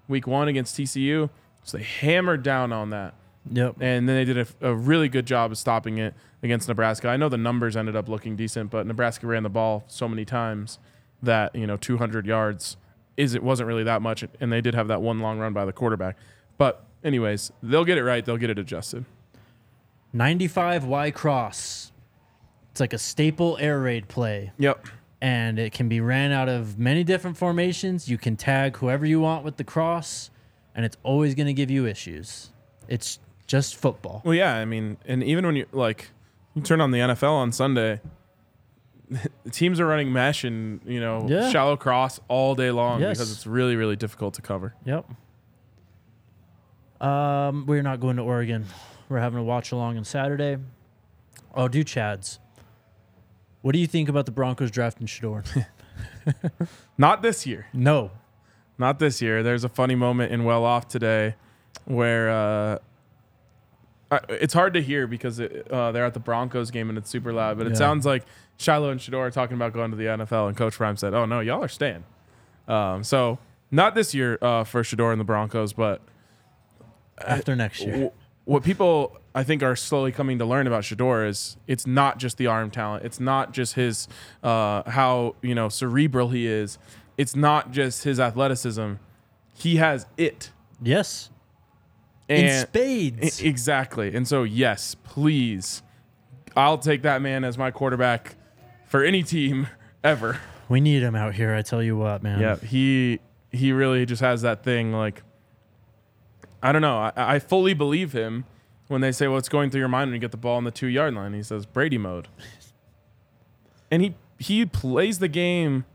S3: week one against TCU. So they hammered down on that.
S2: Yep.
S3: And then they did a, a really good job of stopping it against Nebraska. I know the numbers ended up looking decent, but Nebraska ran the ball so many times that, you know, 200 yards is it wasn't really that much. And they did have that one long run by the quarterback. But, anyways, they'll get it right. They'll get it adjusted.
S2: 95 Y cross. It's like a staple air raid play,
S3: Yep.
S2: And it can be ran out of many different formations. You can tag whoever you want with the cross, and it's always going to give you issues. It's just football.
S3: Well, yeah, I mean, and even when you like, you turn on the NFL on Sunday, [LAUGHS] teams are running mesh and you know
S2: Yeah.
S3: shallow cross all day long
S2: Yes.
S3: because it's really really difficult to cover.
S2: Yep. Um, we're not going to Oregon. We're having a watch along on Saturday. Oh, do Chads. What do you think about the Broncos drafting Shedeur? [LAUGHS]
S3: Not this year.
S2: no.
S3: Not this year. There's a funny moment in Well Off today where uh, I, it's hard to hear because it, uh, they're at the Broncos game and it's super loud. But it
S2: Yeah.
S3: sounds like Shilo and Shedeur are talking about going to the NFL, and Coach Prime said, "Oh no, y'all are staying." Um, so not this year uh, for Shedeur and the Broncos, but
S2: After next year.
S3: w- what people I think are slowly coming to learn about Shedeur is it's not just the arm talent. It's not just his uh, how you know cerebral he is. It's not just his athleticism. He has it.
S2: Yes. In
S3: And
S2: spades.
S3: I- exactly. And so yes, please, I'll take that man as my quarterback for any team [LAUGHS] ever.
S2: we need him out here, I tell you what, man.
S3: Yeah, he he really just has that thing. Like, I don't know. I, I fully believe him when they say what's going through your mind when you get the ball on the two yard line. He says Brady mode, [LAUGHS] and he he plays the game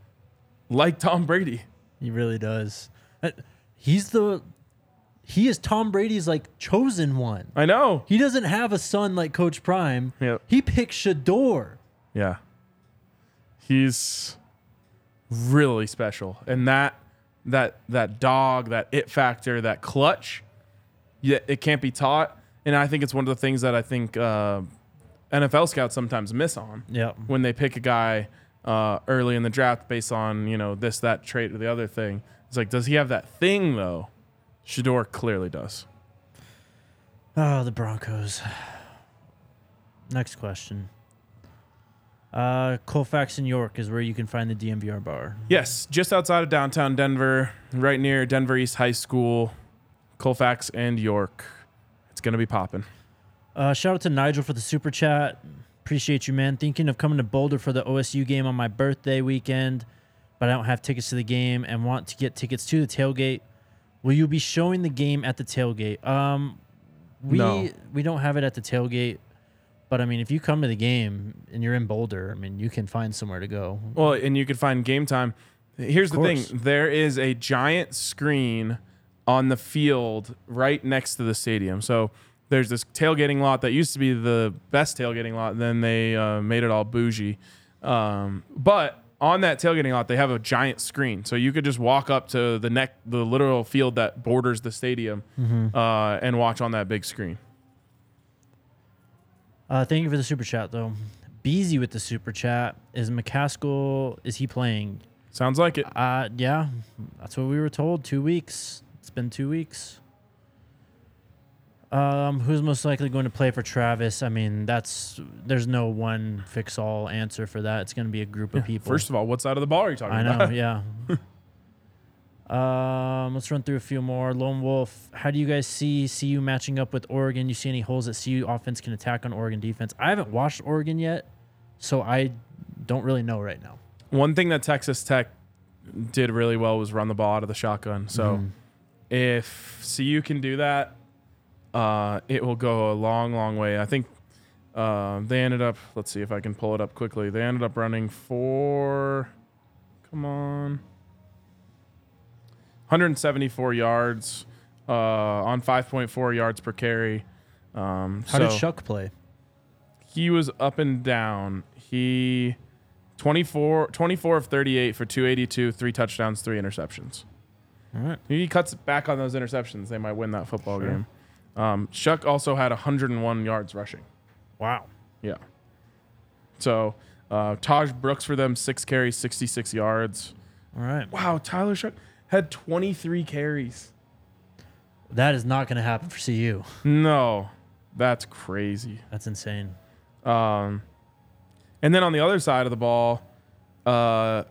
S3: like Tom Brady.
S2: He really does. Uh, He's the he is Tom Brady's like chosen one.
S3: I know.
S2: He doesn't have a son like Coach Prime.
S3: Yep.
S2: He picked Shedeur.
S3: Yeah, he's really special, and that that that dog, that it factor, that clutch, yeah, it can't be taught. And I think it's one of the things that I think uh, NFL scouts sometimes miss on
S2: Yep.
S3: when they pick a guy uh, early in the draft based on you know this, that trait, or the other thing. It's like, does he have that thing though? Shedeur clearly does.
S2: Oh, the Broncos. Next question. Uh, Colfax in York is where you can find the DNVR bar.
S3: Yes, just outside of downtown Denver, right near Denver East High School, Colfax and York. It's gonna be popping.
S2: Uh, shout out to Nigel for the super chat. Appreciate you, man. Thinking of coming to Boulder for the OSU game on my birthday weekend, but I don't have tickets to the game and want to get tickets to the tailgate. Will you be showing the game at the tailgate? Um, we
S3: No.
S2: we don't have it at the tailgate, but I mean, if you come to the game and you're in Boulder, I mean, you can find somewhere to go.
S3: Well, and you can find game time. Here's the thing: there is a giant screen on the field right next to the stadium. So there's this tailgating lot that used to be the best tailgating lot. Then they uh, made it all bougie. Um, but on that tailgating lot, they have a giant screen, so you could just walk up to the neck, the literal field that borders the stadium, uh, and watch on that big screen.
S2: Uh, thank you for the super chat, though. Beezy with the super chat. Is McCaskill, is he playing?
S3: Sounds like it.
S2: Uh, yeah, that's what we were told. Two weeks. It's been two weeks. Um, who's most likely going to play for Travis? I mean, that's there's no one fix all answer for that. It's going to be a group of people.
S3: First of all, what side of the ball are you talking
S2: I know,
S3: about?
S2: yeah. [LAUGHS] um, let's run through a few more. Lone Wolf, how do you guys see CU matching up with Oregon? You see any holes that CU offense can attack on Oregon defense? I haven't watched Oregon yet, so I don't really know right now.
S3: One thing that Texas Tech did really well was run the ball out of the shotgun. So
S2: Mhm.
S3: If CU can do that, uh, it will go a long, long way. I think uh, they ended up. Let's see if I can pull it up quickly. They ended up running for. Come on. 174 yards uh, on 5.4 yards per carry. Um,
S2: How
S3: so
S2: did Shough play?
S3: he was up and down. He 24, 24 of 38 for 282, three touchdowns, three interceptions.
S2: All right.
S3: He cuts back on those interceptions. They might win that football
S2: Sure.
S3: game. Um, Shough also had 101 yards rushing.
S2: Wow.
S3: Yeah. So uh, Tahj Brooks for them, six carries, 66 yards.
S2: All right.
S3: Wow, Tyler Shough had 23 carries.
S2: That is not going to happen for CU.
S3: No, that's crazy.
S2: That's insane.
S3: Um, and then on the other side of the ball, uh,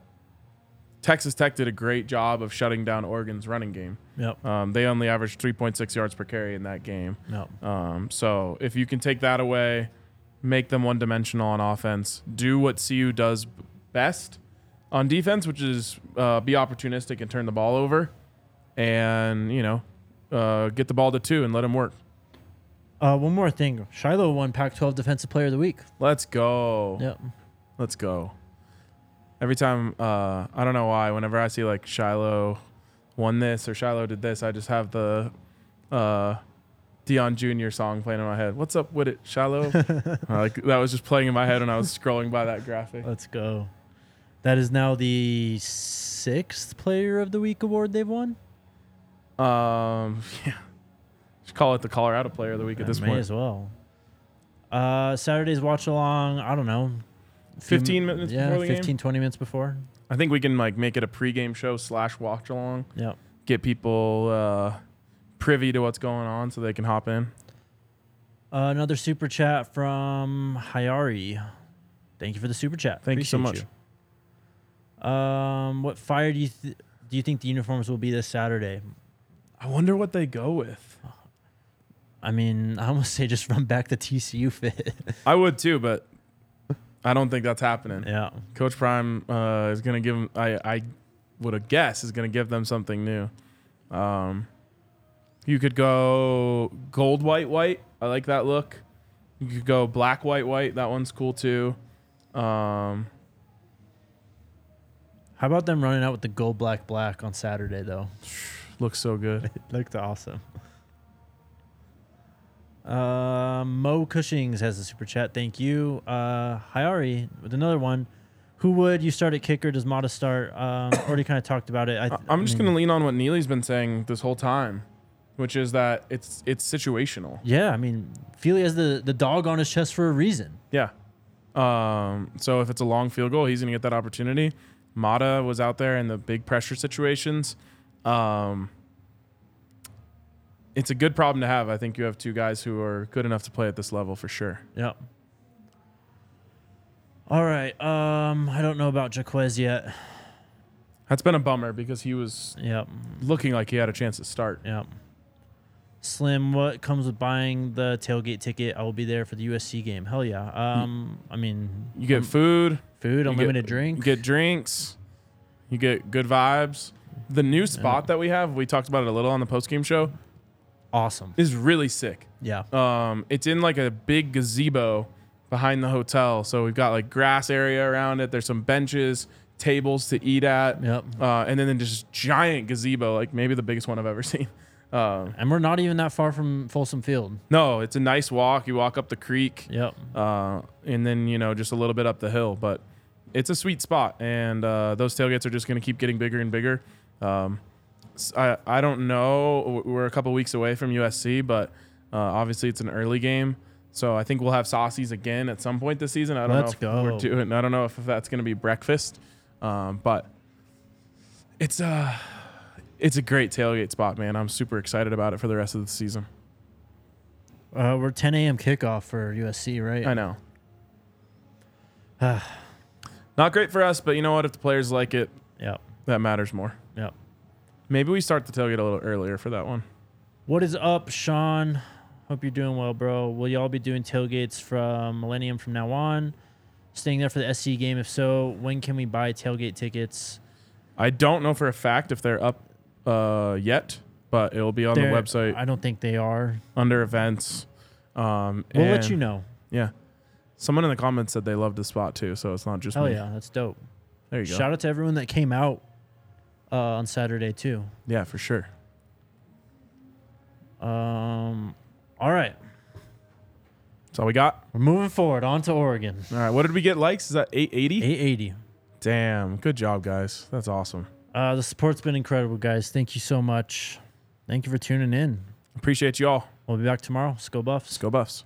S3: Texas Tech did a great job of shutting down Oregon's running game.
S2: Yep.
S3: Um, they only averaged 3.6 yards per carry in that game.
S2: Yep.
S3: Um, so if you can take that away, make them one dimensional on offense, do what CU does best on defense, which is uh, be opportunistic and turn the ball over, and you know, uh, get the ball to two and let them work.
S2: Uh, one more thing. Shilo won Pac-12 Defensive Player of the Week.
S3: Let's go.
S2: Yep.
S3: Let's go. Every time, uh, I don't know why. Whenever I see like Shilo won this or Shilo did this, I just have the uh, Deion Jr. song playing in my head. What's up with it, Shilo? [LAUGHS] Uh, like that was just playing in my head when I was scrolling by that graphic.
S2: Let's go. That is now the sixth Player of the Week award they've won.
S3: Um, [LAUGHS] yeah, just call it the Colorado Player of the Week at
S2: I
S3: this
S2: may
S3: point.
S2: as well. Uh, Saturday's watch along. I don't know. Few
S3: 15 minutes
S2: yeah,
S3: before the game?
S2: 15, 20 minutes before.
S3: I think we can like make it a pregame show slash watch along.
S2: Yep.
S3: Get people uh, privy to what's going on so they can hop in.
S2: Uh, another super chat from Hayari. Thank you for the super chat.
S3: Thank you so
S2: much. you. Um, what fire do you th- do you think the uniforms will be this Saturday?
S3: I wonder what they go with.
S2: I mean, [LAUGHS] I almost say just run back the TCU fit.
S3: I would too, but I don't think that's happening.
S2: yeah.
S3: Coach Prime uh, is going to give them, I, I would have guessed, is going to give them something new. Um, you could go gold, white, white. I like that look. You could go black, white, white. That one's cool too. Um,
S2: How about them running out with the gold, black, black on Saturday though? [SIGHS]
S3: looks so good. [LAUGHS]
S2: It looked awesome. Uh, Mo Cushings has a super chat. Thank you. Uh, Hayari with another one. Who would you start at kicker? Does Mata start? Um, [COUGHS] already kind of talked about it. I,
S3: I- I'm just going to lean on what Neely's been saying this whole time, which is that it's it's situational.
S2: Yeah, I mean, Feely has the, the dog on his chest for a reason.
S3: Yeah. Um, so if it's a long field goal, he's going to get that opportunity. Mata was out there in the big pressure situations. Um, it's a good problem to have. I think you have two guys who are good enough to play at this level for sure.
S2: Yep. All right. Um, I don't know about Jaquez yet.
S3: That's been a bummer because he was
S2: Yep.
S3: looking like he had a chance to start.
S2: Yep. Slim, what comes with buying the tailgate ticket? I will be there for the USC game. Hell yeah. Um, I mean,
S3: You get food,
S2: food, unlimited
S3: get,
S2: drink.
S3: you get drinks, you get good vibes. The new spot that we have, we talked about it a little on the post game show,
S2: awesome.
S3: is really sick.
S2: Yeah.
S3: Um, it's in like a big gazebo behind the hotel. So we've got like grass area around it. There's some benches, tables to eat at,
S2: Yep.
S3: uh, and then then just giant gazebo, like maybe the biggest one I've ever [LAUGHS] seen. Um,
S2: And we're not even that far from Folsom Field.
S3: no, it's a nice walk. You walk up the creek,
S2: Yep.
S3: uh, and then you know just a little bit up the hill, but it's a sweet spot. And uh, those tailgates are just going to keep getting bigger and bigger. Um, I I don't know. We're a couple weeks away from USC, but uh, obviously it's an early game. So I think we'll have saucies again at some point this season. I don't
S2: Let's
S3: know if we're doing. I don't know if that's going to be breakfast, um, but It's a it's a great tailgate spot, man. I'm super excited about it for the rest of the season.
S2: Uh, we're 10 a.m. kickoff for USC, right?
S3: I know. [SIGHS] Not great for us, but you know what? If the players like it,
S2: Yep.
S3: that matters more.
S2: Yep.
S3: Maybe we start the tailgate a little earlier for that one.
S2: What is up, Sean? Hope you're doing well, bro. Will y'all be doing tailgates from Millennium from now on? Staying there for the SC game? If so, when can we buy tailgate tickets?
S3: I don't know for a fact if they're up uh, yet, but it'll be on
S2: They're-
S3: the website
S2: I don't think they are.
S3: under events. Um,
S2: We'll let
S3: and-
S2: you know.
S3: Yeah. Someone in the comments said they loved the spot too, so it's not just
S2: Hell
S3: me.
S2: yeah, that's dope.
S3: There you go.
S2: Shout out to everyone that came out uh, on Saturday too.
S3: Yeah, for sure.
S2: Um, all right,
S3: That's all we got.
S2: we're moving forward on to Oregon.
S3: All right. What did we get likes? Is that 880?
S2: 880.
S3: Damn. Good job, guys. That's awesome.
S2: Uh, the support's been incredible, guys. Thank you so much. Thank you for tuning in.
S3: Appreciate you all.
S2: We'll be back tomorrow. Let's go Buffs.
S3: Let's go Buffs.